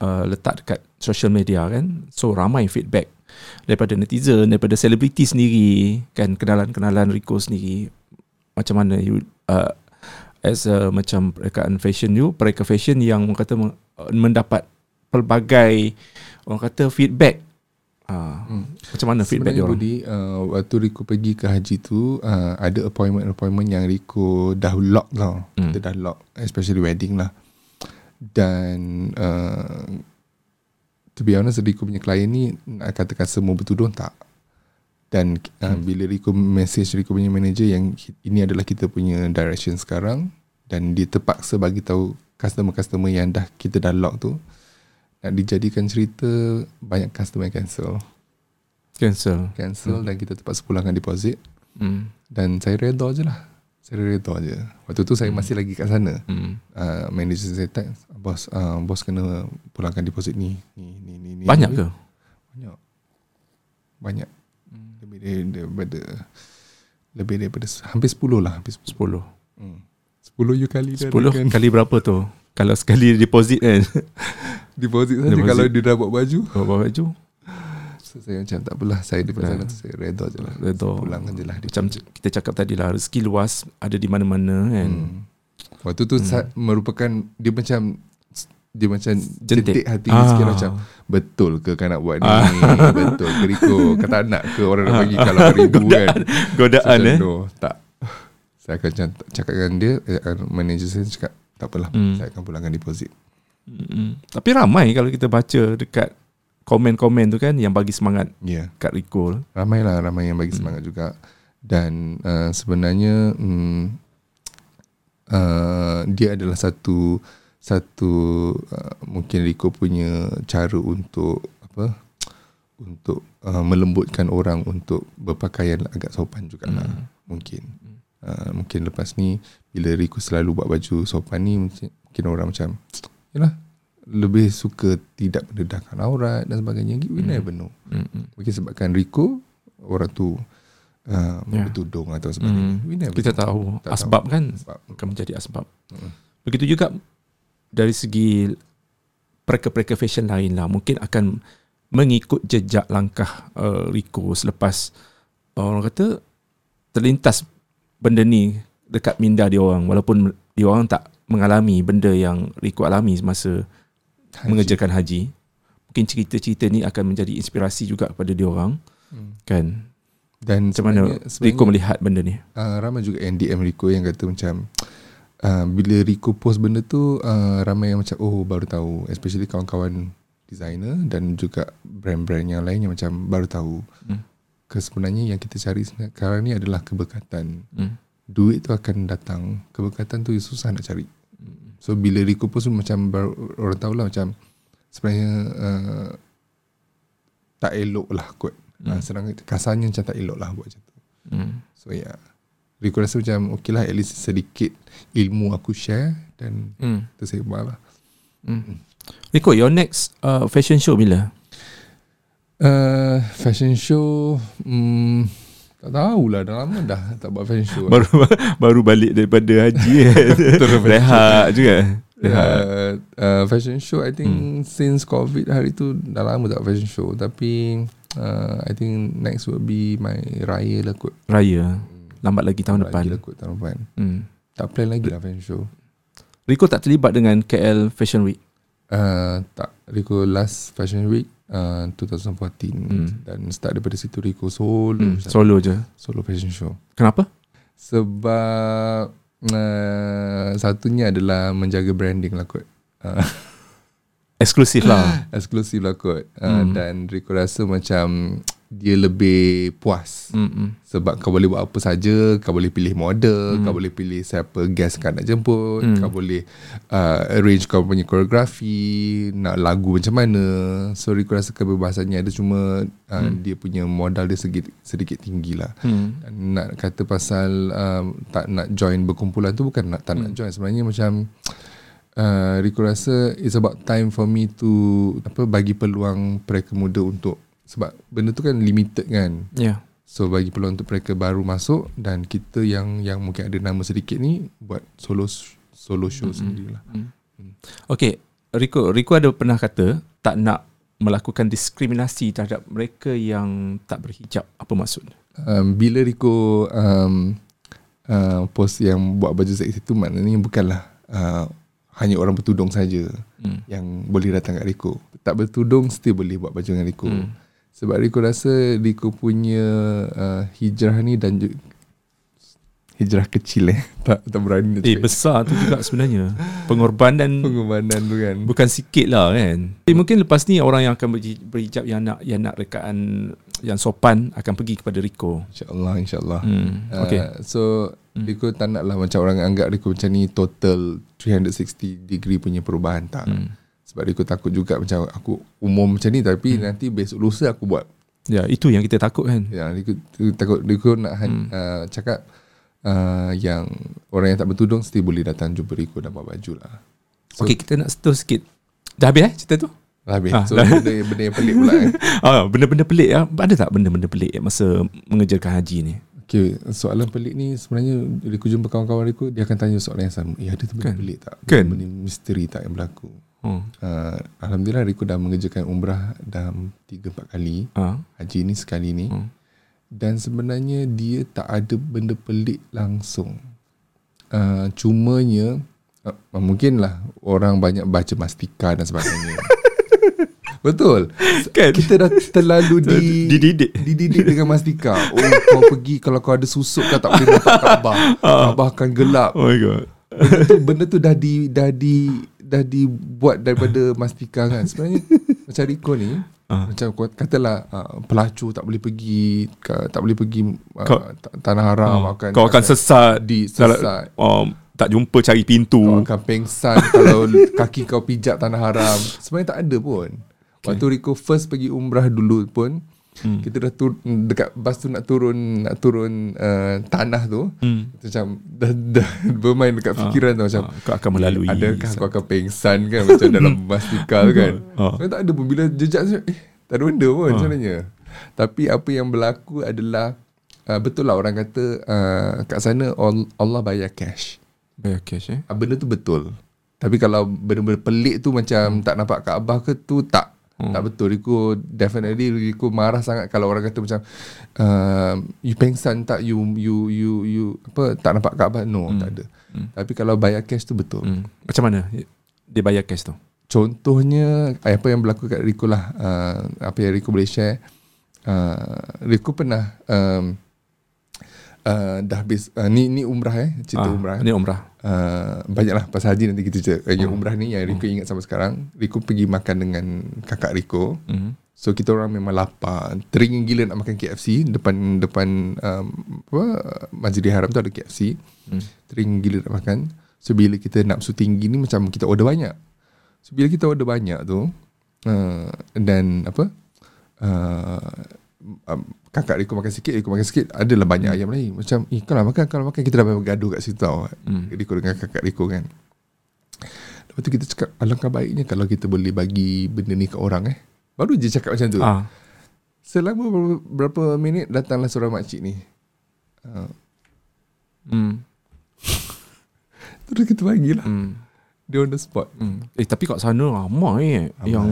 uh, letak dekat social media kan so ramai feedback daripada netizen daripada selebriti sendiri kan kenalan-kenalan Rico sendiri macam mana you uh, as a macam rekaan fashion you pereka fashion yang orang kata mendapat pelbagai orang kata feedback. Uh, hmm. macam mana feedback dia orang? Budi, uh, waktu Rico pergi ke haji tu uh, ada appointment-appointment yang Rico dah lock tau. Hmm. kita dah lock especially wedding lah. Dan uh, to be honest Rico punya klien ni nak katakan semua bertuduh tak dan uh, hmm. bila Rico message Rico punya manager yang ini adalah kita punya direction sekarang dan dia terpaksa bagi tahu customer-customer yang dah kita dah lock tu nak dijadikan cerita banyak customer yang cancel cancel cancel hmm. dan kita terpaksa pulangkan deposit hmm. dan saya redha je lah saya redha je waktu tu saya hmm. masih lagi kat sana hmm. uh, manager saya text bos uh, bos kena pulangkan deposit ni ni ni ni, ni banyak ke banyak banyak lebih daripada lebih daripada hampir 10 lah hampir 10 10 hmm. 10 you kali 10 kan? kali berapa tu kalau sekali deposit kan [LAUGHS] deposit saja kalau dia dah buat baju buat baju so, saya macam tak apalah saya di sana yeah. saya redha je lah redha pulang je lah macam kita cakap tadi lah rezeki luas ada di mana-mana kan hmm. waktu tu hmm. merupakan dia macam dia macam jentik hati ah. sikit macam betul ke kan nak buat ni ah. [LAUGHS] betul ke Riko kata nak ke orang nak bagi kalau ribu [LAUGHS] godaan, kan godaan so, eh no, tak saya akan cakap dengan dia manager saya cakap tak apalah hmm. saya akan pulangkan deposit hmm. tapi ramai kalau kita baca dekat komen-komen tu kan yang bagi semangat yeah. kat Riko ramai lah ramai yang bagi hmm. semangat juga dan uh, sebenarnya um, uh, dia adalah satu satu uh, mungkin Rico punya cara untuk apa [TSK] untuk uh, melembutkan orang untuk berpakaian agak sopan juga lah hmm. mungkin uh, mungkin lepas ni bila Rico selalu buat baju sopan ni mungkin, mungkin orang macam [TSK] yalah lebih suka tidak mendedahkan aurat dan sebagainya we hmm. never know hmm. mungkin sebabkan Rico orang tu uh, yeah. bertudung atau sebagainya hmm. we never kita know. tahu tak asbab tahu. kan asbab. akan menjadi asbab hmm. begitu juga dari segi pereka-pereka fashion lain lah. Mungkin akan mengikut jejak langkah uh, Rico selepas uh, orang kata terlintas benda ni dekat minda dia orang. Walaupun dia orang tak mengalami benda yang Rico alami semasa haji. mengerjakan haji. Mungkin cerita-cerita ni akan menjadi inspirasi juga kepada dia orang. Hmm. kan? Dan macam mana Rico melihat benda ni? Uh, ramai juga yang DM Rico yang kata macam uh, bila Rico post benda tu uh, ramai yang macam oh baru tahu especially kawan-kawan designer dan juga brand-brand yang lain yang macam baru tahu hmm. ke sebenarnya yang kita cari sekarang ni adalah keberkatan hmm. duit tu akan datang keberkatan tu susah nak cari hmm. so bila Rico post tu macam baru, orang tahu lah macam sebenarnya uh, tak elok lah kot hmm. uh, kasarnya macam tak elok lah buat macam tu hmm. so ya Rico rasa macam okey lah at least sedikit ilmu aku share dan hmm. tersebar lah. Hmm. Rico, your next uh, fashion show bila? Uh, fashion show hmm, tak tahulah dah lama dah tak buat fashion show [LAUGHS] baru baru balik daripada haji [LAUGHS] kan rehat juga uh, uh, fashion show I think hmm. since COVID hari tu dah lama tak fashion show tapi uh, I think next will be my raya lah kot. Raya. Lambat lagi tahun Lambat depan. Lagi kot tahun depan. Hmm. Tak plan lagi lah fashion show. Rico tak terlibat dengan KL Fashion Week. Uh, tak Rico last fashion week uh, 2014 Hmm. dan start daripada situ Rico solo Hmm. solo, Solo je. solo fashion show. Kenapa? Sebab uh, satunya adalah menjaga branding lah kot. Uh, Eksklusif lah. [LAUGHS] eksklusif lah kot. Uh, Hmm. Dan Rico rasa macam dia lebih puas. Hmm. Sebab kau boleh buat apa saja, kau boleh pilih model, Hmm. kau boleh pilih siapa guest kau nak jemput, Hmm. kau boleh uh, arrange kau punya koreografi, nak lagu macam mana. So Rico rasa kebebasannya ada cuma uh, Hmm. dia punya modal dia sedikit, sedikit tinggi lah. Dan nak kata pasal um, tak nak join berkumpulan tu bukan nak tak nak join sebenarnya macam uh, Rico rasa it's about time for me to apa bagi peluang mereka muda untuk sebab benda tu kan limited kan Ya. so bagi peluang untuk mereka baru masuk dan kita yang yang mungkin ada nama sedikit ni buat solo solo show mm-hmm. sendirilah Okay. Rico, Rico ada pernah kata tak nak melakukan diskriminasi terhadap mereka yang tak berhijab. Apa maksud? um, bila Rico um, uh, post yang buat baju seksi tu maknanya bukanlah uh, hanya orang bertudung saja Hmm. yang boleh datang kat Rico. Tak bertudung still boleh buat baju dengan Rico. Hmm. Sebab Rico rasa Rico punya uh, hijrah ni dan hijrah kecil eh. [LAUGHS] Tak tak berani nak Eh cakap besar tu juga sebenarnya. Pengorbanan [LAUGHS] pengorbanan tu kan. bukan sikit lah kan. Eh, mungkin lepas ni orang yang akan berhi- berhijab yang nak yang nak rekaan yang sopan akan pergi kepada Rico. InsyaAllah insyaAllah. Hmm. Uh, Okay. So Rico tak nak lah macam orang anggap Rico macam ni total 360 degree punya perubahan tak. Hmm. Sebab Rico takut juga macam aku umum macam ni tapi nanti besok lusa aku buat. Ya, itu yang kita takut kan. Ya, Rico, takut Rico nak hmm. uh, cakap uh, yang orang yang tak bertudung still boleh datang jumpa Rico dan buat baju lah. So, Okay, kita nak setul sikit. Dah habis eh cerita tu? Dah habis. Ah, so dah. benda, benda yang pelik pula eh. [LAUGHS] Ah, benda-benda pelik ah. Ada tak benda-benda pelik masa mengejarkan haji ni? Okay, soalan pelik ni sebenarnya Rico jumpa kawan-kawan Rico dia akan tanya soalan yang sama. Eh ada benda Kan? pelik tak? Kan? Benda misteri tak yang berlaku? Hmm. Uh, Alhamdulillah Rico dah mengerjakan umrah dalam 3-4 kali Ah. Haji ni sekali ni Hmm. Dan sebenarnya dia tak ada benda pelik langsung uh, Cumanya uh, Mungkinlah orang banyak baca mastika dan sebagainya [LAUGHS] Betul Kan? Kita dah terlalu [LAUGHS] di, Dididik. dididik dengan mastika Oh kau pergi Kalau kau ada susuk Kau tak boleh nampak Kaabah Kaabah akan gelap Oh my god. benda tu, benda tu dah di dah di dah dibuat daripada [LAUGHS] mastika kan. Sebenarnya macam Rico ni Ah. macam katalah uh, pelacur tak boleh pergi ka, tak boleh pergi uh, Kau- ta- tanah haram Oh, akan kau akan sesat. di dalam- sesat Oh, tak jumpa cari pintu. kau akan pengsan [LAUGHS] kalau kaki kau pijak tanah haram. Sebenarnya tak ada pun. Waktu Rico first pergi umrah dulu pun Hmm. kita dah tur, dekat bas tu nak turun nak turun uh, tanah tu Hmm. macam dah, dah [LAUGHS] bermain dekat fikiran tu macam Ah, kau akan melalui. Adakah aku akan pengsan kan Macam dalam [LAUGHS] mastika kan Ah. Sebenarnya tak ada pun Bila jejak tu Eh tak ada benda pun Ah. sebenarnya Tapi apa yang berlaku adalah uh, Betul lah orang kata uh, Kat sana all- Allah bayar cash Bayar cash eh? Benda tu betul Tapi kalau benda-benda pelik tu Macam tak nampak Kaabah ke tu Tak Hmm. Tak betul Rico. Definitely Rico marah sangat Kalau orang kata macam uh, You pengsan tak? You you you you apa Tak nampak Kaabah No tak ada. Tapi kalau bayar cash tu betul. Hmm. Macam mana dia bayar cash tu? Contohnya apa yang berlaku kat Rico lah. Uh, apa yang Rico boleh share? Uh, Rico pernah um, uh, dah habis uh, ni ni umrah eh cerita Ah, umrah. Ni umrah. uh, banyaklah pasal haji nanti kita cerita yang Hmm. umrah ni yang Rico ingat sampai sekarang. Rico pergi makan dengan kakak Rico Hmm. So kita orang memang lapar. Teringin gila nak makan KFC Depan depan um, apa, Masjidil Haram tu ada KFC Hmm. Teringin gila nak makan. So bila kita nafsu tinggi ni Macam kita order banyak. So bila kita order banyak tu uh, Dan apa uh, um, Kakak Rico makan sikit Rico makan sikit Adalah banyak ayam lain Macam eh kalau makan Kalau makan kita dah memang gaduh kat situ tau Hmm. Rico dengan kakak Rico kan Lepas tu kita cakap Alangkah baiknya Kalau kita boleh bagi Benda ni ke orang eh Baru je cakap macam tu Ah. Selama berapa, berapa minit Datanglah seorang makcik ni uh, Hmm. [LAUGHS] Terus kita bagilah Hmm. Dia on the spot. Hmm. Eh tapi kat sana ramai eh Ramai. yang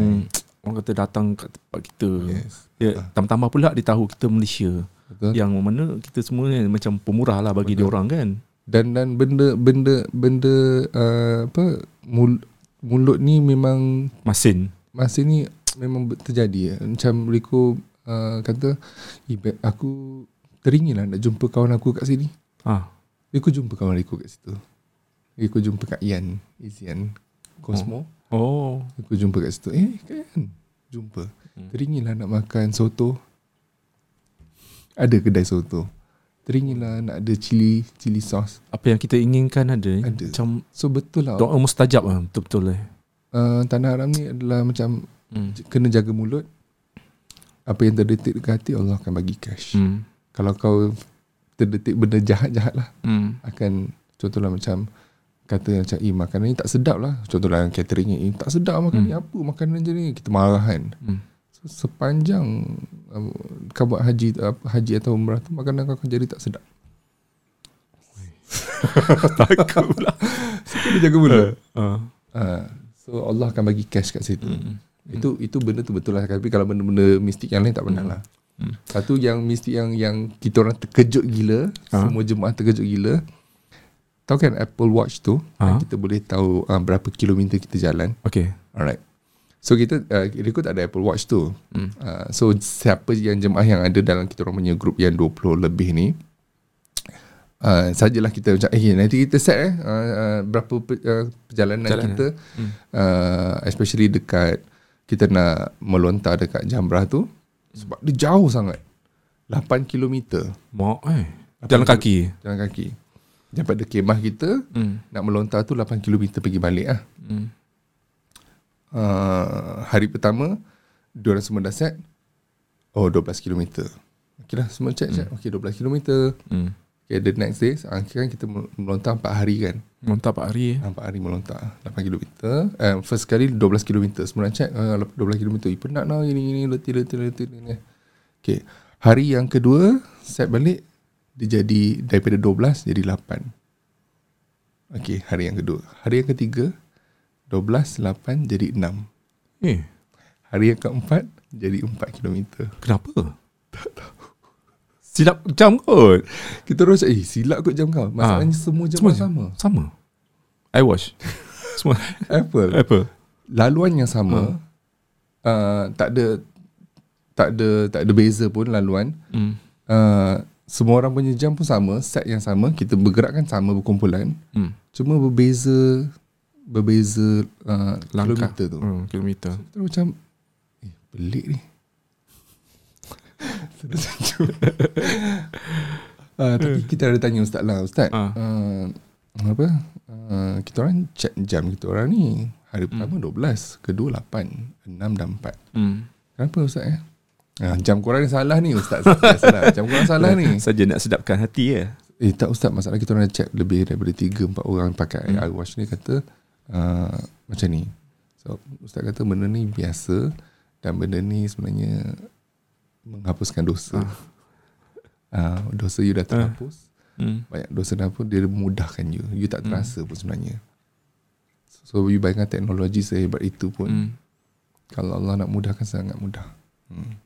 orang kata datang kat tempat kita. Yes. Ya, tambah-tambah pula dia tahu kita Malaysia. Betul. Yang mana kita semua ni macam pemurah lah bagi dia orang kan. Dan dan benda benda benda uh, apa mul, mulut ni memang Masin. masa ni memang terjadi ya. Macam Riko uh, kata, "Eh, aku teringin lah nak jumpa kawan aku kat sini." Ah. Riko jumpa kawan Riko kat situ. Riko jumpa Kak Ian, Izian, Cosmo. Oh. Aku jumpa kat situ Eh kan Jumpa Teringin lah nak makan soto Ada kedai soto Teringin lah nak ada cili Cili sauce Apa yang kita inginkan ada. eh. Ada. Macam So betul lah doa mustajab lah betul-betul eh. uh, Tanah haram ni adalah macam Hmm. Kena jaga mulut Apa yang terdetik dekat hati Allah akan bagi cash Hmm. Kalau kau Terdetik benda jahat-jahat lah Hmm. Akan Contohlah macam Kata macam Eh makanan ni tak sedap lah Contohlah catering ni eh, Tak sedap makanan ni Apa makanan je ni Kita marah kan Hmm. Sepanjang uh, kau buat haji apa, haji atau umrah tu makanan kau akan jadi tak sedap. [LAUGHS] Takut pula. Kena jaga mulut. Uh. Uh, so Allah akan bagi cash kat situ. Hmm. Itu itu benda tu betul lah tapi kalau benda-benda mistik yang lain tak pernah lah. Hmm. Satu yang mistik yang yang kita orang terkejut gila, Ah. semua jemaah terkejut gila. Tahu kan Apple Watch tu yang kita boleh tahu uh, berapa kilometer kita jalan. Okay. Alright. So kita uh, Riko tak ada Apple Watch tu. Hmm. Uh, so siapa yang jemaah yang ada dalam kita orang punya group yang 20 lebih ni uh, sajalah kita macam eh nanti kita set eh uh, uh, berapa pe, uh, perjalanan Perjalanan. kita Hmm. uh, especially dekat kita nak melontar dekat Jamrah tu sebab dia jauh sangat 8 km Mak eh. Jalan kaki. jalan kaki daripada kemah kita Hmm. nak melontar tu 8 km pergi balik lah Hmm. Uh, hari pertama diorang semua dah set. Oh 12 km okay lah semua check check. Okay 12 km Hmm. okay the next day uh, kan kita melontar 4 hari kan? Mantap Pak Hari eh. uh, 4 hari melontar 8 km uh, first kali 12 km semua dah check uh, 12 km eh, penat lah gini gini letih letih letih, letih. okay hari yang kedua set balik dia jadi daripada 12 jadi 8 okay hari yang kedua. Hari yang ketiga 12 8 jadi 6 Eh. Hari yang keempat jadi 4 km. Kenapa? Tak tahu. Silap jam kot. Kita terus eh silap kot jam kau. Masalahnya semua jam Semua sama. Sama. I watch. [LAUGHS] Semua. Apple. Apa? Laluan yang sama. Uh, tak ada tak ada tak ada beza pun laluan. Hmm. Uh, semua orang punya jam pun sama, set yang sama, kita bergerakkan sama berkumpulan. Hmm. Cuma berbeza berbeza uh, Langkah. kilometer tu. Hmm, kilometer. Kita macam eh pelik ni. [LAUGHS] Terus uh, [LAUGHS] tapi kita ada tanya ustaz lah, ustaz. Ah. Uh, apa? Uh, kita orang check jam kita orang ni. Hari pertama 12, kedua 8, 6 dan 4. Hmm. Kenapa ustaz ya? Uh, jam korang ni salah ni ustaz. Salah, salah. [LAUGHS] Jam korang salah ni. Saja nak sedapkan hati ya. Eh tak ustaz, masalah kita orang check lebih daripada 3 4 orang pakai hmm. iWatch ni kata uh, macam ni. So ustaz kata benda ni biasa dan benda ni sebenarnya menghapuskan dosa. Ah. Uh, [LAUGHS] dosa you dah terhapus. Hmm. Banyak dosa dah pun dia memudahkan you. You tak terasa pun sebenarnya. So you bayangkan teknologi sehebat itu pun Hmm. kalau Allah nak mudahkan sangat mudah. Hmm.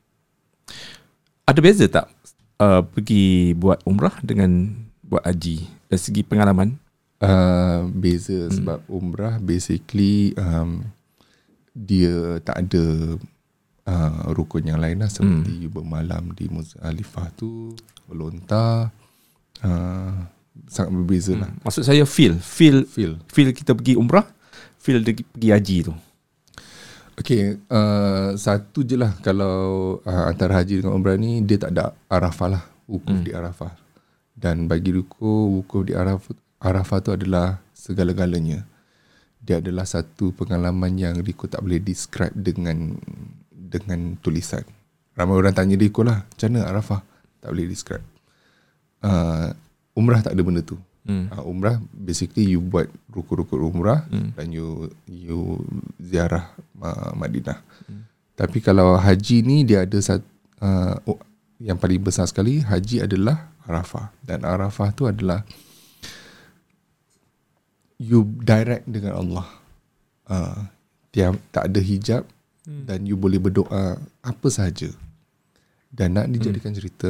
Ada beza tak uh, pergi buat umrah dengan buat haji dari segi pengalaman? Uh, beza hmm. sebab umrah basically um, dia tak ada uh, rukun yang lain lah seperti hmm. you bermalam di Muzdalifah tu melontar uh, sangat berbeza lah Maksud saya feel, feel feel feel kita pergi umrah, feel dia pergi haji tu. Okay uh, Satu je lah Kalau uh, Antara haji dengan umrah ni Dia tak ada Arafah lah Wukuf hmm. di Arafah Dan bagi Riko Wukuf di Arafah Arafah tu adalah Segala-galanya Dia adalah satu pengalaman Yang Riko tak boleh describe Dengan Dengan tulisan Ramai orang tanya Riko lah Macam mana Arafah Tak boleh describe uh, Umrah tak ada benda tu Hmm. uh, umrah basically you buat rukun-rukun umrah hmm. dan you you ziarah uh, Madinah. Hmm. Tapi kalau haji ni dia ada satu uh, oh, yang paling besar sekali haji adalah Arafah dan Arafah tu adalah you direct dengan Allah. uh, tiap tak ada hijab hmm. dan you boleh berdoa apa sahaja. Dan nak dijadikan hmm. cerita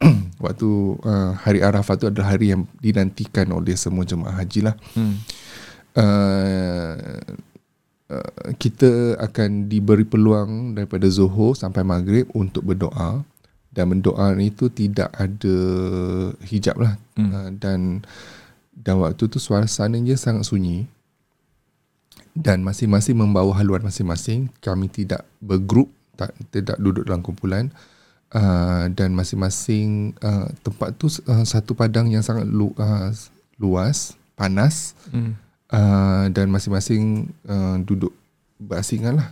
[CLEARS THROAT] waktu uh, hari Arafah tu adalah hari yang dinantikan oleh semua jemaah haji lah. Hmm. Uh, uh, kita akan diberi peluang daripada Zuhur sampai Maghrib untuk berdoa dan berdoa itu tidak ada hijab lah hmm. uh, dan dan waktu tu suasananya sangat sunyi. Dan masing-masing membawa haluan masing-masing. Kami tidak bergrup tak tidak duduk dalam kumpulan. Uh, dan masing-masing uh, tempat tu uh, satu padang yang sangat lu, uh, luas panas. Hmm. uh, dan masing-masing uh, duduk berasingan lah.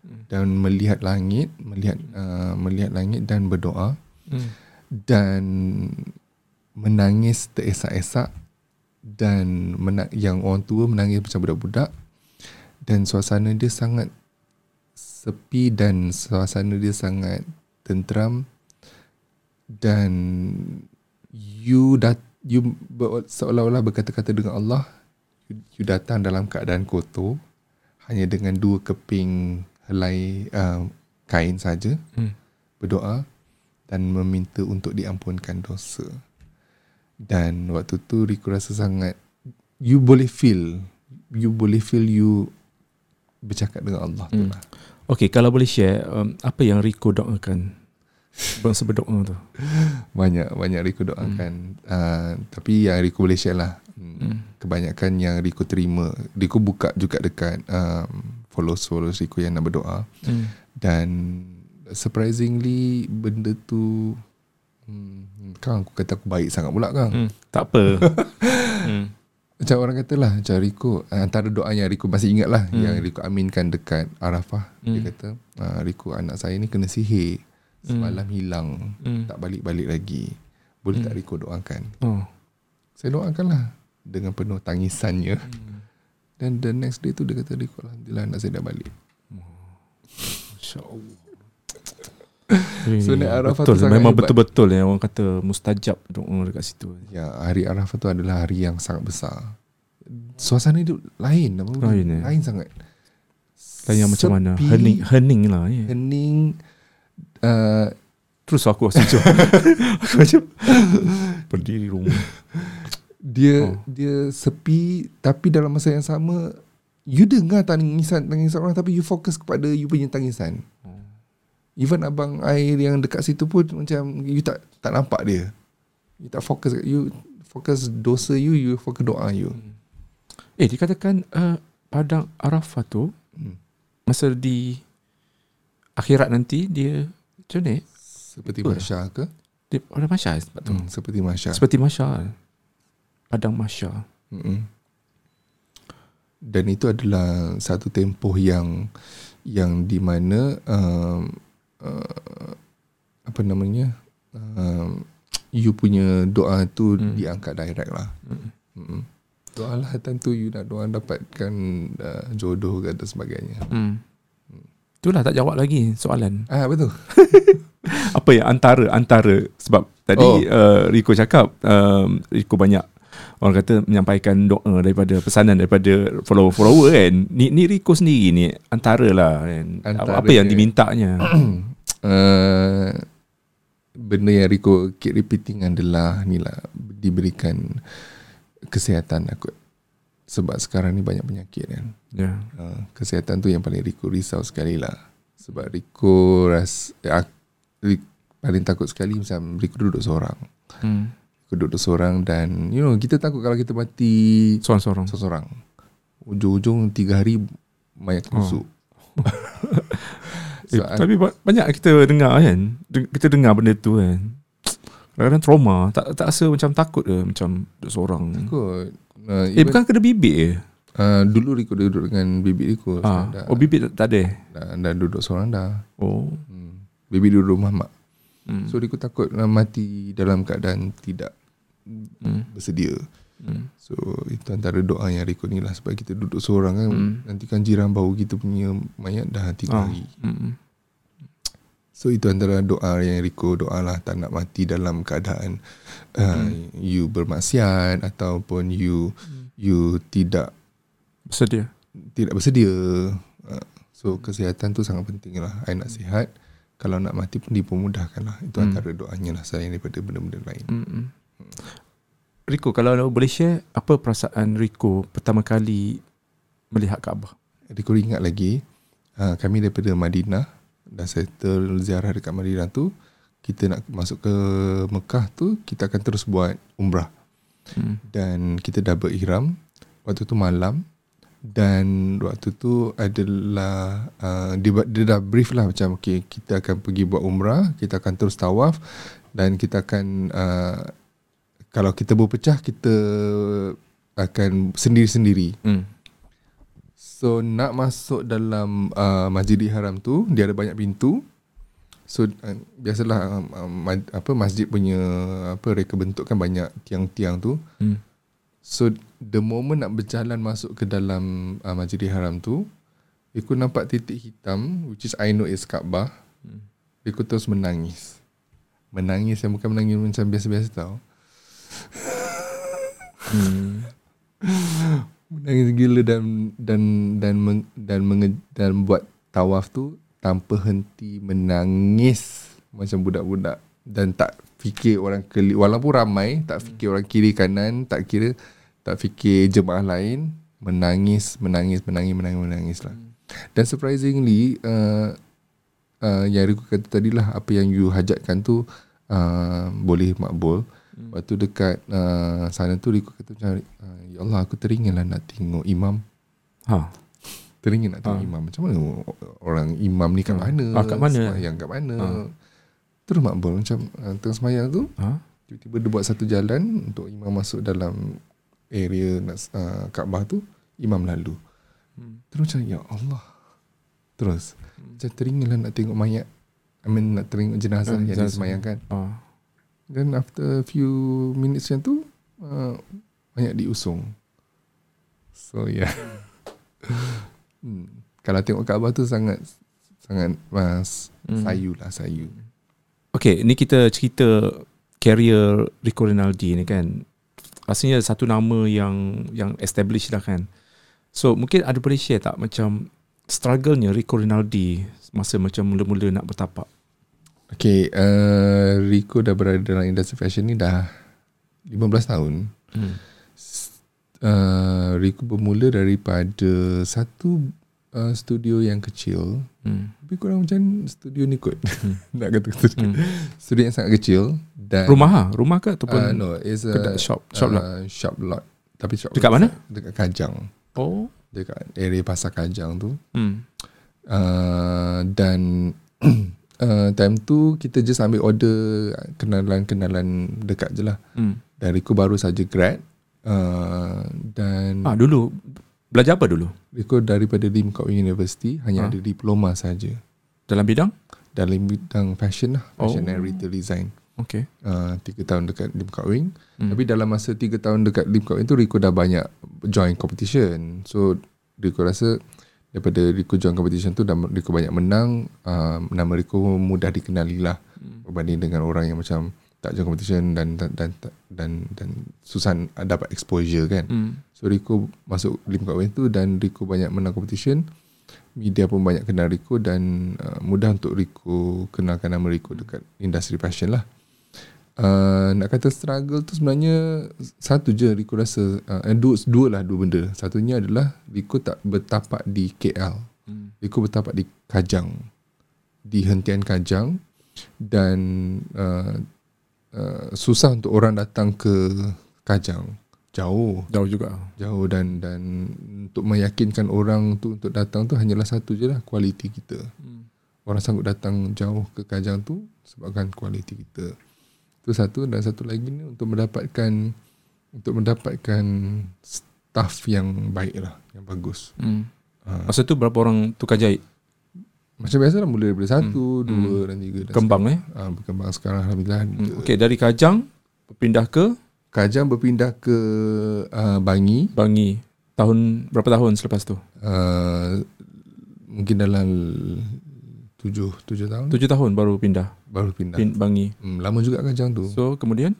Hmm. dan melihat langit melihat uh, melihat langit dan berdoa. Hmm. dan menangis teresak-esak dan mena- yang orang tua menangis macam budak-budak. Dan suasana dia sangat sepi dan suasana dia sangat tenteram dan you dat you seolah-olah berkata-kata dengan Allah you, you datang dalam keadaan kotor hanya dengan dua keping helai uh, kain saja hmm. berdoa dan meminta untuk diampunkan dosa dan waktu tu Rico rasa sangat you boleh feel you boleh feel you bercakap dengan Allah hmm. tu lah. Okay, kalau boleh share um, apa yang Rico doakan bangsa berdoa tu? [LAUGHS] Banyak, banyak Rico doakan. Hmm. Uh, tapi yang Rico boleh share lah. Hmm. hmm. Kebanyakan yang Rico terima, Rico buka juga dekat um, followers-followers Rico yang nak berdoa. Hmm. Dan surprisingly benda tu Hmm, Kang aku kata aku baik sangat pula Kang. Hmm, tak apa. [LAUGHS] hmm. Macam orang kata lah Macam Rico Antara doa yang Rico masih ingat lah hmm. Yang Rico aminkan dekat Arafah hmm. Dia kata ah, Rico anak saya ni kena sihir Semalam hmm. hilang hmm. Tak balik-balik lagi Boleh hmm. tak Rico doakan oh. Saya doakan lah Dengan penuh tangisannya hmm. Dan the next day tu Dia kata Rico Alhamdulillah anak saya dah balik oh. Masya Allah So naik Arafah betul, tu Memang hebat. betul-betul yang orang kata mustajab doa dekat situ. Ya, hari Arafah tu adalah hari yang sangat besar. Suasana hidup lain, apa? Lain, ya. lain sangat. Lain yang macam mana? Hening, hening lah. Ya. Hening. Uh, Terus aku rasa macam [LAUGHS] Aku macam Berdiri rumah Dia oh. Dia sepi Tapi dalam masa yang sama You dengar tangisan Tangisan orang Tapi you fokus kepada You punya tangisan. Even abang air yang dekat situ pun macam you tak tak nampak dia. You tak fokus you fokus dosa you, you fokus doa you. Eh dikatakan uh, padang Arafah tu hmm. masa di akhirat nanti dia macam ni? Seperti Masya ke? Dia ada Masya sebab tu. Hmm, seperti Masya. Seperti Masya. Padang Masya. Hmm. Dan itu adalah satu tempoh yang yang di mana um, uh, apa namanya uh, you punya doa tu hmm. diangkat direct lah. Hmm. Hmm. Doa lah tentu you nak doa dapatkan uh, jodoh dan sebagainya. Hmm. hmm. Itulah tak jawab lagi soalan. [LAUGHS] Ah betul. [LAUGHS] apa ya antara antara sebab tadi oh. uh, Rico cakap um, Rico banyak orang kata menyampaikan doa daripada pesanan daripada follower-follower kan. Ni ni Rico sendiri ni antara lah kan. Antara apa yang dimintanya. [CLEARS THROAT] uh, benda yang Rico keep repeating adalah ni lah diberikan kesihatan aku. Sebab sekarang ni banyak penyakit kan. Yeah. uh, kesihatan tu yang paling Rico risau sekali lah. Sebab Rico ras uh, paling takut sekali macam Rico duduk seorang. Hmm. Rico duduk seorang dan you know kita takut kalau kita mati seorang-seorang. seorang. Ujung-ujung tiga hari mayat kusuk oh. [LAUGHS] Eh, tapi banyak kita dengar kan Kita dengar benda tu kan. Kadang-kadang trauma Tak tak rasa macam takut ke Macam seorang? Takut. Uh, Eh bukan kena bibik je uh, Dulu Rico duduk dengan bibik Rico ah. dah, Oh bibik tak, tak ada? Dah, dah duduk seorang dah. Oh. Hmm. Bibik duduk rumah mak. Hmm. So Rico takut uh, mati dalam keadaan Tidak hmm. bersedia hmm. So itu antara doa yang Rico ni lah Sebab kita duduk seorang kan hmm. Nanti kan jiran bau kita punya mayat dah tiga oh. hari hmm. So itu antara doa yang Rico doa lah Tak nak mati dalam keadaan uh, hmm. You bermaksiat Ataupun you hmm. You tidak Bersedia tidak bersedia. Uh, so kesihatan tu sangat penting lah. I nak sihat. Kalau nak mati pun dipermudahkan lah. Itu Hmm. antara doanya lah selain daripada benda-benda lain. Mm-mm. Rico, kalau boleh share apa perasaan Rico pertama kali melihat Kaabah? Rico ingat lagi uh, kami daripada Madinah dah settle ziarah dekat Madinah tu kita nak masuk ke Mekah tu kita akan terus buat umrah Hmm. dan kita dah berihram waktu tu malam dan waktu tu adalah uh, dia, dia dah brief lah macam okay, kita akan pergi buat umrah kita akan terus tawaf dan kita akan uh, kalau kita berpecah kita akan sendiri-sendiri Hmm. So nak masuk dalam uh, Masjidil Haram tu dia ada banyak pintu. So uh, biasalah um, um, ma- apa masjid punya apa reka bentuk kan banyak tiang-tiang tu. Hmm. So the moment nak berjalan masuk ke dalam uh, Masjidil Haram tu, aku nampak titik hitam which is I know is Kaabah. Hmm. Aku terus menangis. Menangis yang bukan menangis macam biasa-biasa tau. Hmm. Menangis gila dan dan dan meng, dan menge, dan buat tawaf tu tanpa henti menangis macam budak-budak. Dan tak fikir orang keli walaupun ramai tak fikir orang kiri kanan tak kira tak fikir jemaah lain menangis menangis menangis menangis menangis lah. Dan surprisingly uh, uh, yang Riku kata tadi lah apa yang you hajatkan tu uh, boleh makbul hmm. waktu dekat uh, sana tu Riku kata macam uh, ya Allah aku teringin lah nak tengok imam Ha. teringin nak tengok Ah. imam macam mana orang imam ni kat Ah. mana Ah, kat mana? sembahyang kat mana Ah. terus makbul macam uh, tengah sembahyang tu Ha? tiba-tiba dia buat satu jalan untuk imam masuk dalam area nak uh, Kaabah tu imam lalu Hmm. terus macam ya Allah terus macam teringin lah nak tengok mayat I mean nak tengok jenazah Hmm, yang jenazah. disemayangkan Ha. Then after a few minutes macam tu uh, Banyak diusung So yeah [LAUGHS] hmm. Kalau tengok Kaabah tu sangat Sangat mas Hmm. Sayu lah sayu Okay, ni kita cerita career Rico Rinaldi ni kan. Rasanya satu nama yang yang established dah kan. So mungkin ada boleh share tak macam struggle-nya Rico Rinaldi masa macam mula-mula nak bertapak. Okay uh, Rico dah berada dalam industri fashion ni dah 15 tahun Hmm. uh, Rico bermula daripada Satu uh, studio yang kecil Hmm. Lebih kurang macam studio ni kot [LAUGHS] Nak kata studio Hmm. Studio yang sangat kecil dan Rumah ah, rumah ke ataupun uh, no, it's a kedai shop shop lah. uh, shop lot. Tapi shop Dekat lot mana? Dekat Kajang. Oh. Dekat area pasar Kajang tu. Hmm. Uh, dan [CLEARS THROAT] uh, time tu kita just ambil order kenalan-kenalan dekat je lah. Hmm. Dan Rico baru saja grad. Uh, dan Ah dulu belajar apa dulu? Rico daripada Lim Kok University hanya Ah. ada diploma saja Dalam bidang? dalam bidang fashion lah, fashion Oh. and retail design. Okay. Uh, tiga tahun dekat Lim Kok Wing. Hmm. Tapi dalam masa 3 tahun dekat Lim Kok itu Rico dah banyak join competition. So Rico rasa daripada Rico join competition tu dan Rico banyak menang, uh, nama Rico mudah dikenali lah Hmm. berbanding dengan orang yang macam tak join competition dan dan dan dan, dan susah dapat exposure kan. Hmm. So Rico masuk Lim Kok Wing tu dan Rico banyak menang competition. Media pun banyak kenal Rico dan uh, mudah untuk Rico kenalkan nama Rico dekat industri fashion lah. Uh, nak kata struggle tu sebenarnya satu je Rico rasa uh, dua, dua lah dua benda. Satunya adalah Rico tak bertapak di KL. Hmm. Rico bertapak di Kajang. Di hentian Kajang dan uh, uh, susah untuk orang datang ke Kajang. Jauh Jauh juga. jauh dan dan untuk meyakinkan orang tu untuk datang tu hanyalah satu je lah kualiti kita. Hmm. Orang sanggup datang jauh ke Kajang tu sebabkan kualiti kita. Itu satu dan satu lagi ni untuk mendapatkan untuk mendapatkan staff yang baik lah, yang bagus. Hmm. Ha. Masa tu berapa orang tukar jahit? Macam biasa lah mula daripada satu, Hmm. dua dan tiga. Dan Kembang eh? sekarang, ha, berkembang sekarang Alhamdulillah. Hmm. Okay, dari Kajang berpindah ke Kajang berpindah ke uh, Bangi. Bangi. Tahun berapa tahun selepas tu? Uh, mungkin dalam tujuh, tujuh tahun. Tujuh tahun baru pindah. Baru pindah. Pin, Bangi. Hmm, lama juga Kajang tu. So kemudian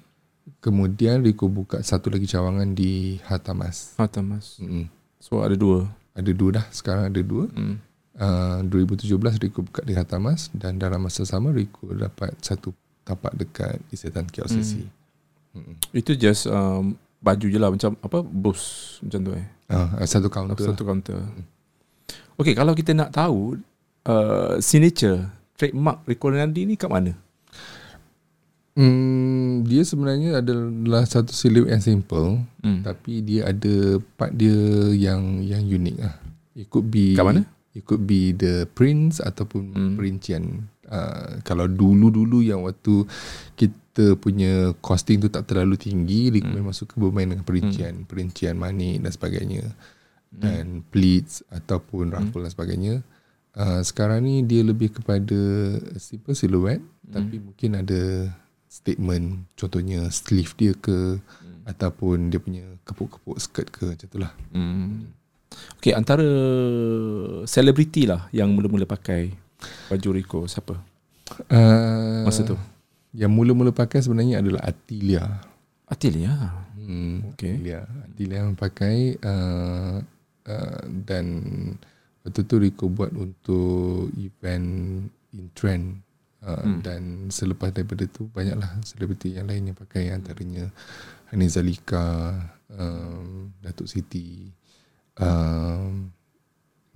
Kemudian Rico buka satu lagi cawangan di Hatamas. Hatta Mas. Mm-mm. So ada dua. Ada dua dah Sekarang ada dua Hmm. uh, 2017 Rico buka di Hatamas Dan dalam masa sama Rico dapat Satu tapak dekat Isetan KLCC Hmm. Itu just um, baju je lah macam apa boost macam tu eh. uh, Satu counter Satu counter. Okay, kalau kita nak tahu uh, signature trademark Rico Rinaldi ni kat mana? Hmm, dia sebenarnya adalah satu siluet yang simple, Hmm. tapi dia ada part dia yang yang unik lah. It could be Kat mana? It could be the prints ataupun Hmm. perincian. Uh, kalau dulu-dulu yang waktu kita punya costing tu tak terlalu tinggi, dia Hmm. memang suka bermain dengan perincian, perincian manik dan sebagainya. Dan pleats ataupun ruffle dan sebagainya. Uh, sekarang ni dia lebih kepada simple silhouette tapi mungkin ada statement contohnya sleeve dia ke ataupun dia punya kepuk-kepuk skirt ke macam tu lah. Hmm. Okay, antara selebriti lah yang mula-mula pakai baju Rico siapa? Uh, Masa tu. Yang mula-mula pakai sebenarnya adalah Atilia. Atilia. Hmm, Okay. Atilia. Atilia yang pakai uh, uh, dan waktu tu Rico buat untuk event in trend uh, hmm. dan selepas daripada tu banyaklah selebriti yang lain yang pakai antaranya Hani Zalika, um, Datuk Siti, um,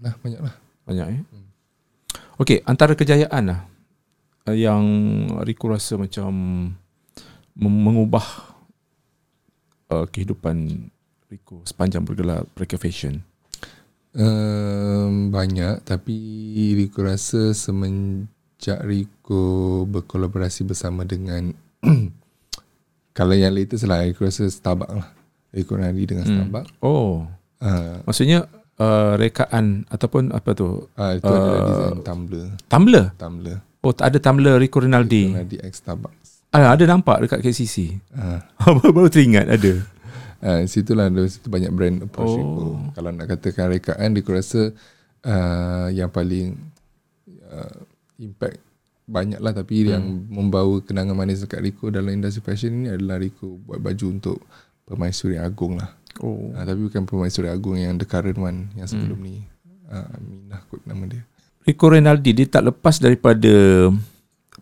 nah banyaklah. Banyak eh. Okay, antara kejayaan lah yang Rico rasa macam mengubah uh, kehidupan Rico sepanjang bergelar Breaker Fashion. Um, banyak tapi Rico rasa semenjak Rico berkolaborasi bersama dengan [CLEARS THROAT] kalau yang latest lah Rico rasa Starbucks lah Rico Nadi dengan Starbucks Oh, uh, maksudnya uh, rekaan ataupun apa tu? uh, itu uh, adalah design tumbler Tumbler. tumbler Oh, ada tumbler Rico Rico Rinaldi. Nadi X Starbucks Ah, ada nampak dekat KCC. uh, [LAUGHS] Baru teringat ada. Uh, situlah ada situ banyak brand approach Oh. Rico kalau nak katakan rekaan Rico rasa uh, yang paling uh, impact banyak lah tapi hmm. yang membawa kenangan manis dekat Rico dalam industri fashion ni adalah Rico buat baju untuk Permaisuri Agong lah. Oh. Uh, tapi bukan Permaisuri Agong yang the current one yang sebelum hmm. ni. Uh, Aminah kot nama dia. Rico Rinaldi dia tak lepas daripada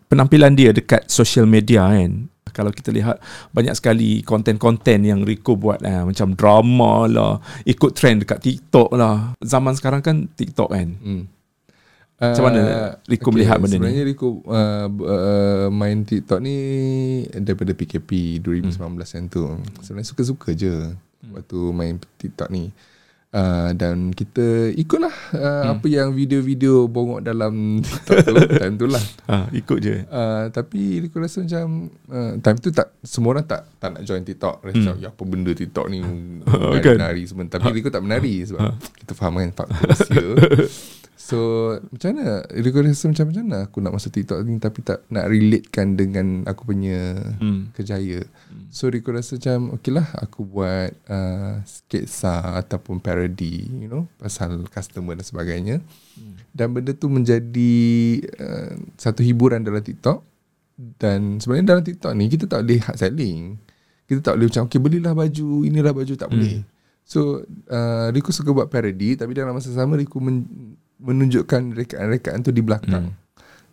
penampilan dia dekat social media kan. Kalau kita lihat banyak sekali konten-konten yang Rico buat eh, macam drama lah, ikut trend dekat TikTok lah. Zaman sekarang kan TikTok kan. Hmm. Macam mana Rico melihat benda ni? Sebenarnya Rico uh, uh, main TikTok ni daripada PKP 2019 Hmm. yang tu. Sebenarnya suka-suka je waktu main TikTok ni. Uh, dan kita ikutlah uh, Hmm. apa yang video-video bongok dalam TikTok tu [LAUGHS] time tu lah. Ha, ikut je. Uh, tapi Rico rasa macam uh, time tu tak semua orang tak tak nak join TikTok. Rasa macam ya apa benda TikTok ni menari, [LAUGHS] Kan? menari semua. Tapi Rico tak menari sebab kita faham kan faktor usia. [LAUGHS] So macam mana Rico rasa macam macam mana aku nak masuk TikTok ni tapi tak nak relatekan dengan aku punya Hmm. kejaya. So Rico rasa macam okay lah aku buat uh, sketsa ataupun parody you know pasal customer dan sebagainya. Dan benda tu menjadi uh, satu hiburan dalam TikTok dan sebenarnya dalam TikTok ni kita tak boleh hard selling. Kita tak boleh macam okay belilah baju, inilah baju tak boleh. So uh, Rico suka buat parody tapi dalam masa sama Rico men- menunjukkan rekaan-rekaan tu di belakang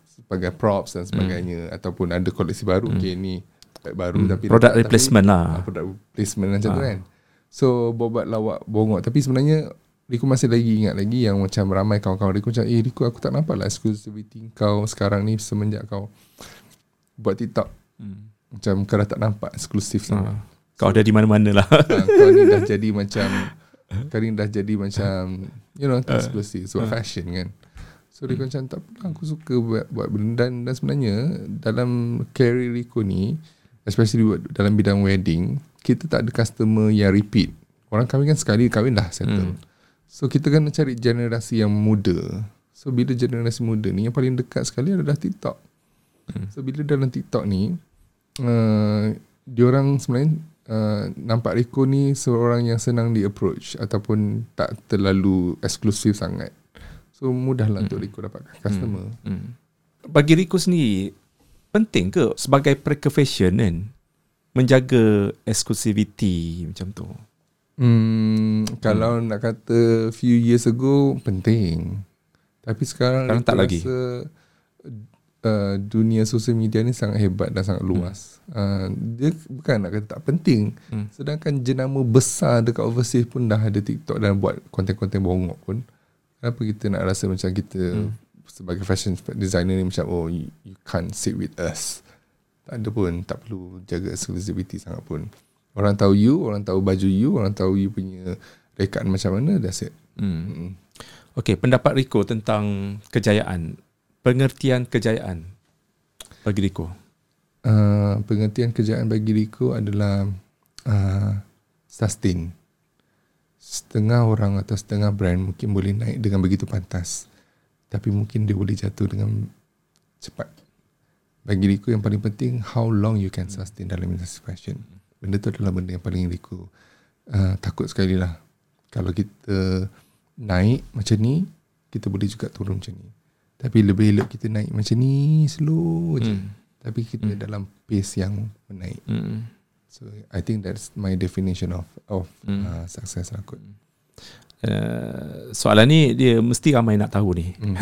sebagai props dan sebagainya ataupun ada koleksi baru okay ni baru tapi Product tapi- replacement lah. Ah, product replacement macam tu kan. So buat lawak bongok tapi sebenarnya Rico masih lagi ingat lagi yang macam ramai kawan-kawan Rico macam eh Rico aku tak nampak lah exclusivity kau sekarang ni semenjak kau buat TikTok. Macam kau dah tak nampak eksklusif sangat. Ha. Kau ada di mana-mana lah. Ha, kau ni dah jadi macam [LAUGHS] ni dah jadi macam you know tak eksklusif sebab fashion kan. So Rico macam tak apa aku suka buat buat benda dan, dan sebenarnya dalam career Rico ni especially buat dalam bidang wedding kita tak ada customer yang repeat. Orang kahwin kan sekali kahwin dah settle. So kita kena cari generasi yang muda. So bila generasi muda ni yang paling dekat sekali adalah TikTok. So bila dalam TikTok ni uh, diorang sebenarnya uh, nampak Rico ni seorang yang senang di approach ataupun tak terlalu eksklusif sangat. So mudahlah untuk Rico dapatkan customer. Hmm. Bagi Rico sendiri, penting ke sebagai preker fashion kan menjaga exclusivity macam tu? Hmm, Kalau nak kata few years ago penting. Tapi sekarang Sekarang tak lagi. rasa, uh, dunia sosial media ni sangat hebat dan sangat luas. Uh, dia bukan nak kata tak penting. Hmm. Sedangkan jenama besar dekat overseas pun dah ada TikTok dan buat konten-konten bongok pun. Kenapa kita nak rasa macam kita Hmm. sebagai fashion designer ni macam oh you, you can't sit with us. Tak ada pun, tak perlu jaga exclusivity sangat pun. Orang tahu you, orang tahu baju you, orang tahu you punya rekaan macam mana, that's it. Hmm. Mm. Okey, pendapat Rico tentang kejayaan. Pengertian kejayaan bagi Rico. Uh, pengertian kejayaan bagi Rico adalah uh, sustain. Setengah orang atau setengah brand mungkin boleh naik dengan begitu pantas. Tapi mungkin dia boleh jatuh dengan cepat. Bagi Rico yang paling penting, how long you can sustain dalam industri fashion. Benda tu adalah benda yang paling Rico uh, takut sekali lah. Kalau kita naik macam ni, kita boleh juga turun macam ni. Tapi lebih elok kita naik macam ni, slow je. Hmm. Tapi kita dalam pace yang menaik. Hmm. So I think that's my definition of of Hmm. uh, success lah kot. Uh, soalan ni dia mesti ramai nak tahu ni. Hmm.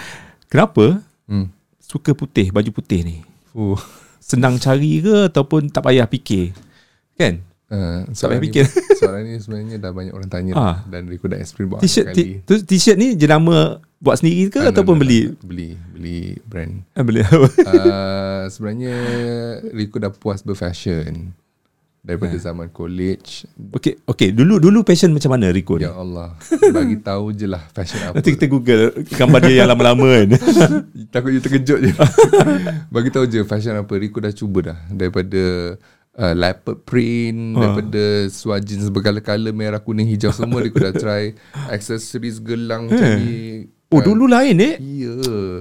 [LAUGHS] Kenapa Hmm. suka putih, baju putih ni? Oh. Senang cari ke ataupun tak payah fikir? Kan? Uh, Tak payah ni, fikir. soalan ni sebenarnya dah banyak orang tanya ah. dan Rico dah explain buat T-shirt kali. t- t-shirt ni jenama buat sendiri ke Ah, ataupun no, beli? no, Beli, beli brand. Ah, beli. [LAUGHS] uh, sebenarnya Rico dah puas berfashion daripada Ah. zaman college. Okey, okey. Dulu dulu passion macam mana Rico ni? Ya Allah, bagi tahu je lah fashion apa. Nanti kita Google gambar dia yang lama-lama kan. [LAUGHS] Takut you terkejut je [LAUGHS] Bagi tahu je Fashion apa Rico dah cuba dah Daripada uh, Leopard print Ah. Daripada seluar jeans Berkala-kala Merah, kuning, hijau Semua Rico dah try Accessories gelang macam Eh. ni Oh, Kan? dulu lain eh. Ya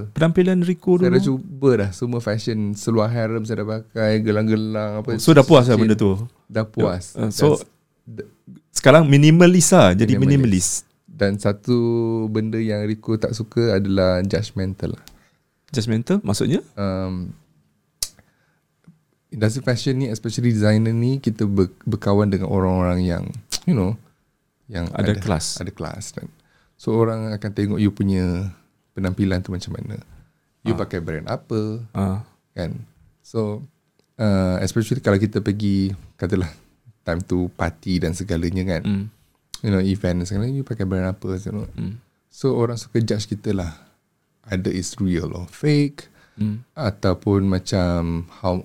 Penampilan Rico Saya dulu. dah cuba dah Semua fashion Seluar harem saya dah pakai Gelang-gelang apa So dah puas lah benda tu. Dah puas Uh, so dan, sekarang minimalist lah. Jadi minimalist. Minimalist. dan satu Benda yang Rico tak suka Adalah judgmental lah Judgmental maksudnya? um, industri fashion ni especially designer ni kita ber, berkawan dengan orang-orang yang you know yang Ada kelas. ada kelas dan so orang akan tengok you punya penampilan tu macam mana you pakai brand apa Ah. kan so uh, especially kalau kita pergi katalah time tu party dan segalanya kan Hmm. you know event dan segalanya you pakai brand apa you know. Hmm. so orang suka judge kita lah ada is real or fake Hmm. ataupun macam how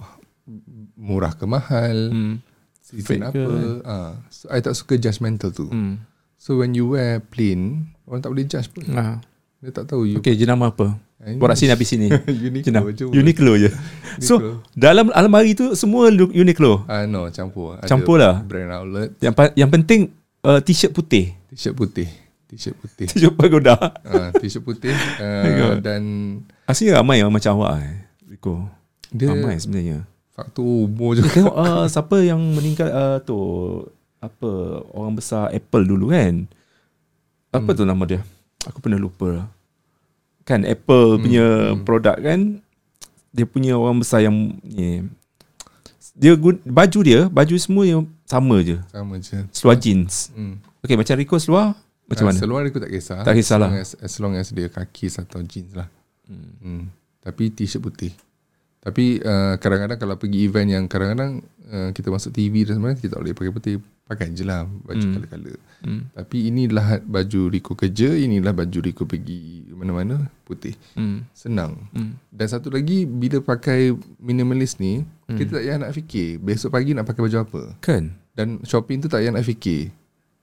murah ke mahal Hmm. season Fake apa ke? ah so I tak suka judgmental tu Hmm. So when you wear plain orang tak boleh judge pun Ah. dia tak tahu you Okey, jenama apa? Ini- Borak sini habis [LAUGHS] sini. Uniqlo Jenama. je Uniqlo je. [LAUGHS] So, Uniqlo. dalam almari tu semua look Uniqlo. ah no campur Ada Campur lah. brand outlet Yang pa- yang penting uh, t-shirt putih. t-shirt putih t-shirt putih [LAUGHS] T-shirt pagoda. ah t-shirt putih uh, dan Asyik ramai yang macam awak eh. Rico. dia Ramai sebenarnya. faktor umur je Tengok uh, siapa yang meninggal uh, tu apa orang besar Apple dulu kan. Apa tu nama dia? Aku pernah lupa. Kan Apple punya produk kan dia punya orang besar yang ni dia gun, baju dia, baju semua yang sama je. sama je Seluar jeans. hmm. Okay, macam Rico seluar macam Ah, mana? Seluar aku tak kisah. Tak kisahlah. As long as, as long as dia kaki atau jeans lah. Hmm. Hmm. Tapi t-shirt putih. Tapi uh, kadang-kadang kalau pergi event yang kadang-kadang uh, kita masuk TV dan sebenarnya kita tak boleh pakai putih. Pakai je lah baju Hmm. kala-kala. Hmm. Tapi inilah baju Rico kerja, inilah baju Rico pergi mana-mana putih. Hmm. Senang. Hmm. Dan satu lagi bila pakai minimalist ni, kita tak payah nak fikir besok pagi nak pakai baju apa. Kan? Dan shopping tu tak payah nak fikir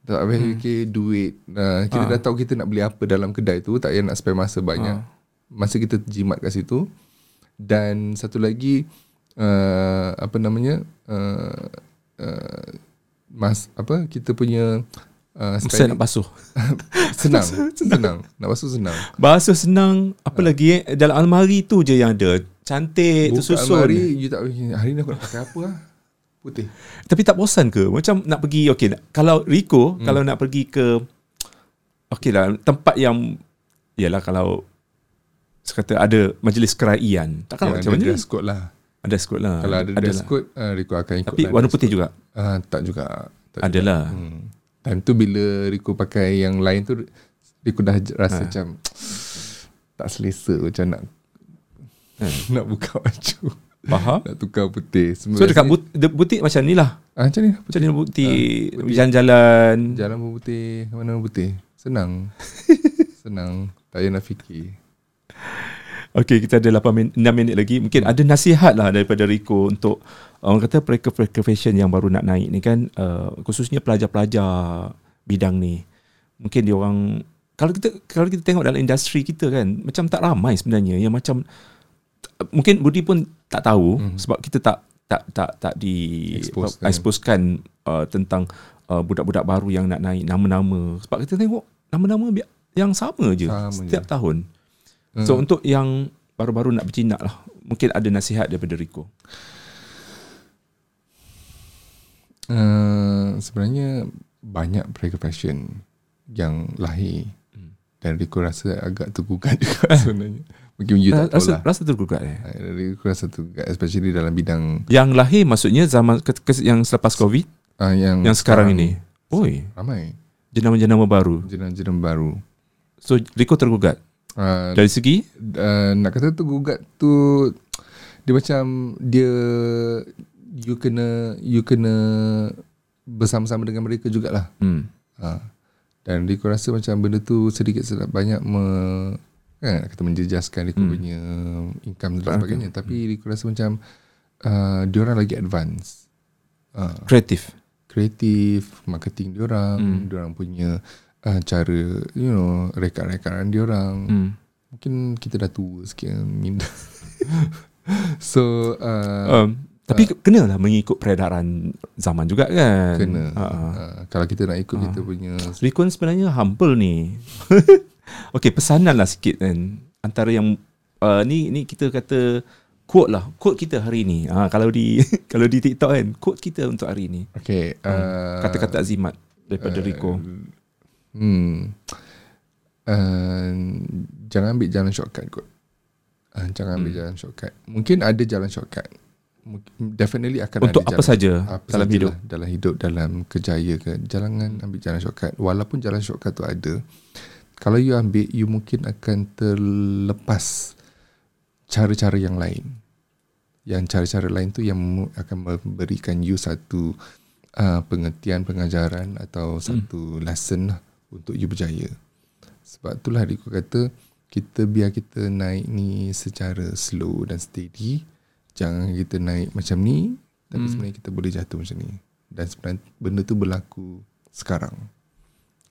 Tak payah hmm. fikir duit uh, Kita Ah. dah tahu kita nak beli apa dalam kedai tu Tak payah nak spend masa banyak Ah. Masa kita jimat kat situ Dan satu lagi uh, Apa namanya uh, uh, Mas apa kita punya uh, spending- nak [LAUGHS] basuh. senang, senang. Nak basuh senang. Basuh senang Apa lagi eh Dalam almari tu je yang ada Cantik Buka Tersusun almari, you tak hari ni aku nak pakai apa lah? Putih. Tapi tak bosan ke Macam nak pergi Okay Kalau Rico hmm. Kalau nak pergi ke Okay lah Tempat yang Yalah kalau Sekata ada Majlis keraian Takkan Yang macam mana dress code lah. Ada skot lah Kalau ada dress lah. code, uh, Rico akan ikut. Tapi lah warna dress putih code. juga Ah, tak juga. Tak juga. Adalah Hmm. Time tu bila Rico pakai yang lain tu Rico dah rasa Ha. macam [TSK] Tak selesa macam nak [LAUGHS] Nak buka baju Faham? Nak tukar putih Semua So dekat rasa- but, de- butik macam ni lah ah, Macam ni Macam ni butik butik. Jalan-jalan Jalan pun putih Mana putih Senang [LAUGHS] Senang Tak payah nak fikir Okay kita ada 8 min, 6 minit lagi Mungkin ada nasihat lah daripada Rico Untuk Orang kata mereka-mereka fashion yang baru nak naik ni kan uh, Khususnya pelajar-pelajar bidang ni Mungkin dia orang kalau kita kalau kita tengok dalam industri kita kan macam tak ramai sebenarnya yang macam mungkin Budi pun tak tahu Mhm. sebab kita tak tak tak tak di Expose, kan? exposekan uh, tentang uh, budak-budak baru yang nak naik nama-nama sebab kita tengok nama-nama yang sama je Sama setiap je. tahun Hmm. So untuk yang baru-baru nak berjinak lah Mungkin ada nasihat daripada Rico Uh, sebenarnya banyak prayer fashion yang lahir Hmm. dan Rico rasa agak tergugat [LAUGHS] juga sebenarnya. Mungkin you tak tahu rasa, lah. rasa tergugat eh Uh, Rico rasa tergugat especially dalam bidang Yang lahir maksudnya zaman ke, ke, yang selepas COVID uh, yang Yang sekarang ini Oi ramai Jenama-jenama baru jenama-jenama baru. So Rico tergugat Uh, Dari segi uh, nak kata tergugat tu dia macam dia you kena you kena bersama-sama dengan mereka jugalah. hmm. Ha. Dan Rico rasa macam benda tu sedikit sedap banyak me, kan, kata menjejaskan Rico Hmm. punya income dan sebagainya. Tapi Rico rasa macam uh, diorang lagi advance. Uh, Kreatif kreatif, marketing diorang, Hmm. hmm. diorang punya uh, cara, you know, rekaan-rekaan diorang. Hmm. hmm. Mungkin kita dah tua sikit minda. [LAUGHS] so, uh, um, Tapi uh, kenalah mengikut peredaran zaman juga kan kena. uh, uh. Uh, kalau kita nak ikut kita punya Rico ni sebenarnya humble ni [LAUGHS] Okay pesanan lah sikit kan Antara yang uh, Ni ni kita kata Quote lah Quote kita hari ni ha, Kalau di [LAUGHS] Kalau di TikTok kan Quote kita untuk hari ni Okay. Uh, Kata-kata azimat Daripada uh, Rico Hmm. Uh, jangan ambil jalan shortcut kot. Uh, jangan ambil Hmm. jalan shortcut. Mungkin ada jalan shortcut. Definitely akan Untuk ada apa jalan, saja apa dalam sajalah hidup. dalam hidup dalam kerjaya ke jangan ambil jalan shortcut walaupun jalan shortcut tu ada kalau you ambil you mungkin akan terlepas cara-cara yang lain yang cara-cara lain tu yang akan memberikan you satu uh, pengertian pengajaran atau satu lesson lah untuk you berjaya sebab itulah Rico kata kita biar kita naik ni secara slow dan steady jangan kita naik macam ni tapi Hmm. sebenarnya kita boleh jatuh macam ni dan sebenarnya benda tu berlaku sekarang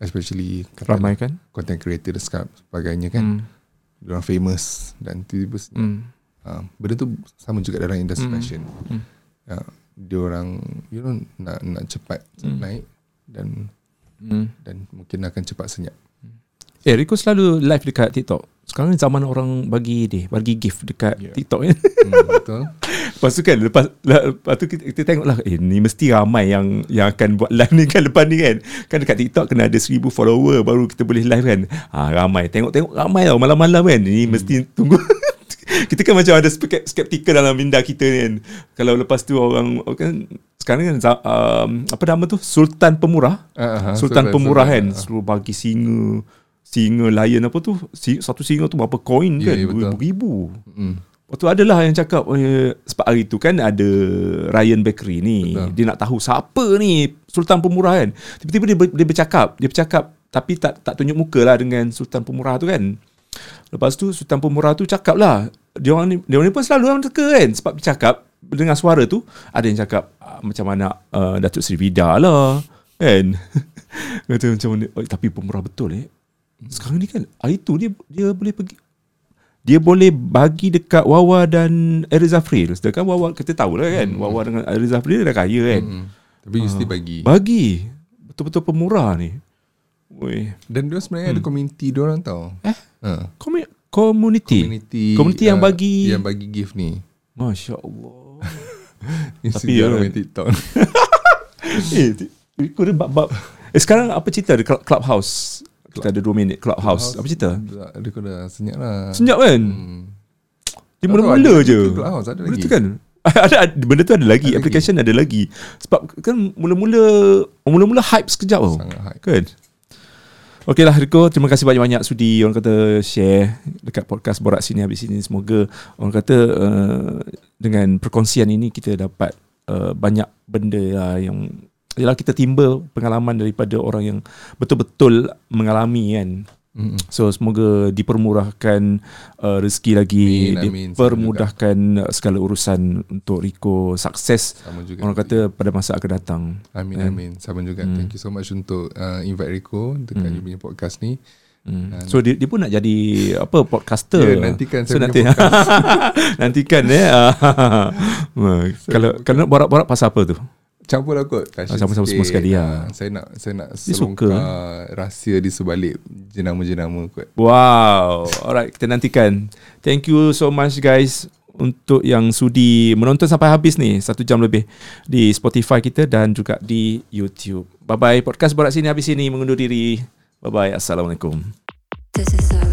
especially katalah Ramai kan content creator dan sebagainya kan hmm. hmm. orang famous dan tiba-tiba Hmm. uh, benda tu sama juga dalam industri Hmm. fashion Hmm. uh, dia orang you know nak nak cepat Hmm. naik dan Hmm. dan mungkin akan cepat senyap. Eh Rico selalu live dekat TikTok. Sekarang ni zaman orang bagi dia Bagi gift dekat Ya. TikTok kan hmm, betul. [LAUGHS] Lepas tu kan Lepas, lepas tu kita, kita tengok lah Eh ni mesti ramai yang Yang akan buat live ni kan Lepas ni kan. Kan dekat TikTok Kena ada 1000 follower Baru kita boleh live kan. Ha, Ramai. Tengok-tengok ramai tau Malam-malam kan. Ni mesti tunggu [LAUGHS] Kita kan macam ada skeptikal dalam minda kita ni kan. Kalau lepas tu orang kan Sekarang kan um, Apa nama tu? Sultan Pemurah. Uh, Sultan Pemurah kan. uh, Suruh bagi singa Singa lion apa tu? Satu singa tu berapa koin Ya, kan? ya, betul. Beribu-ribu mm, Lepas tu adalah yang cakap eh, Sebab hari tu kan ada Ryan Bakery ni. Betul. Dia nak tahu siapa ni Sultan Pemurah kan. Tiba-tiba dia, ber, dia bercakap Dia bercakap Tapi tak tak tunjuk muka lah Dengan Sultan Pemurah tu kan. Lepas tu Sultan Pemurah tu cakap lah Dia orang ni, dia orang ni pun selalu orang teka kan Sebab dia cakap Dengan suara tu Ada yang cakap ah, Macam mana uh, Datuk Seri Vida lah Kan [LAUGHS] Kata macam mana oh, Tapi pemurah betul eh Sekarang ni kan Hari tu dia Dia boleh pergi dia boleh bagi dekat Wawa dan Eriza Fril. Sedangkan Wawa kita tahu lah kan. Hmm. Wawa dengan Eriza Fril dah kaya kan. mm, tapi you still bagi Bagi. Betul-betul pemurah ni. Woi. dan dia sebenarnya ada community dia orang tau Eh? uh, Komi- community. community Community yang uh, bagi- yang bagi gift ni Masya Allah. [LAUGHS] Instagram ya. dan TikTok [LAUGHS] eh, kau dia bab-bab. Eh, sekarang apa cerita di Club- Clubhouse? Kita ada 2 minit Clubhouse. Apa cerita? Dia kau dah senyap lah Senyap kan? hmm. Dia mula-mula ada je. lagi Clubhouse ada lagi tu kan? [LAUGHS] ada ada- benda tu ada lagi, Ada application ada lagi. Sebab kan mula-mula mula-mula hype sekejap tau. Sangat hype. Kan? Okey lah Riko, terima kasih banyak-banyak sudi orang kata share dekat podcast Borak Sini Habis Sini. Semoga orang kata uh, dengan perkongsian ini kita dapat uh, banyak benda lah yang Yalah kita timba pengalaman daripada orang yang betul-betul mengalami kan. So semoga dipermurahkan uh, rezeki lagi, Amin, amin. dipermudahkan uh, segala urusan untuk Riko sukses. Sama juga. Orang kata pada masa akan datang. Amin kan? amin. Sama juga. Hmm. Thank you so much untuk uh, invite Rico dekat Hmm. hmm. punya podcast ni. Hmm. So dia, dia pun nak jadi apa podcaster. Ya, nantikan so saya nanti punya [LAUGHS] nantikan ya. [LAUGHS] [LAUGHS] kalau kalau borak-borak pasal apa tu? Campur lah kot passion Sama-sama semua sekali, Ah, ya. Saya nak saya nak Dia suka. selongkar rahsia di sebalik jenama-jenama kot. Wow. Alright, kita nantikan. Thank you so much guys untuk yang sudi menonton sampai habis ni satu jam lebih di Spotify kita dan juga di YouTube. Bye bye. Podcast borak sini habis sini mengundur diri. Bye bye. Assalamualaikum. This is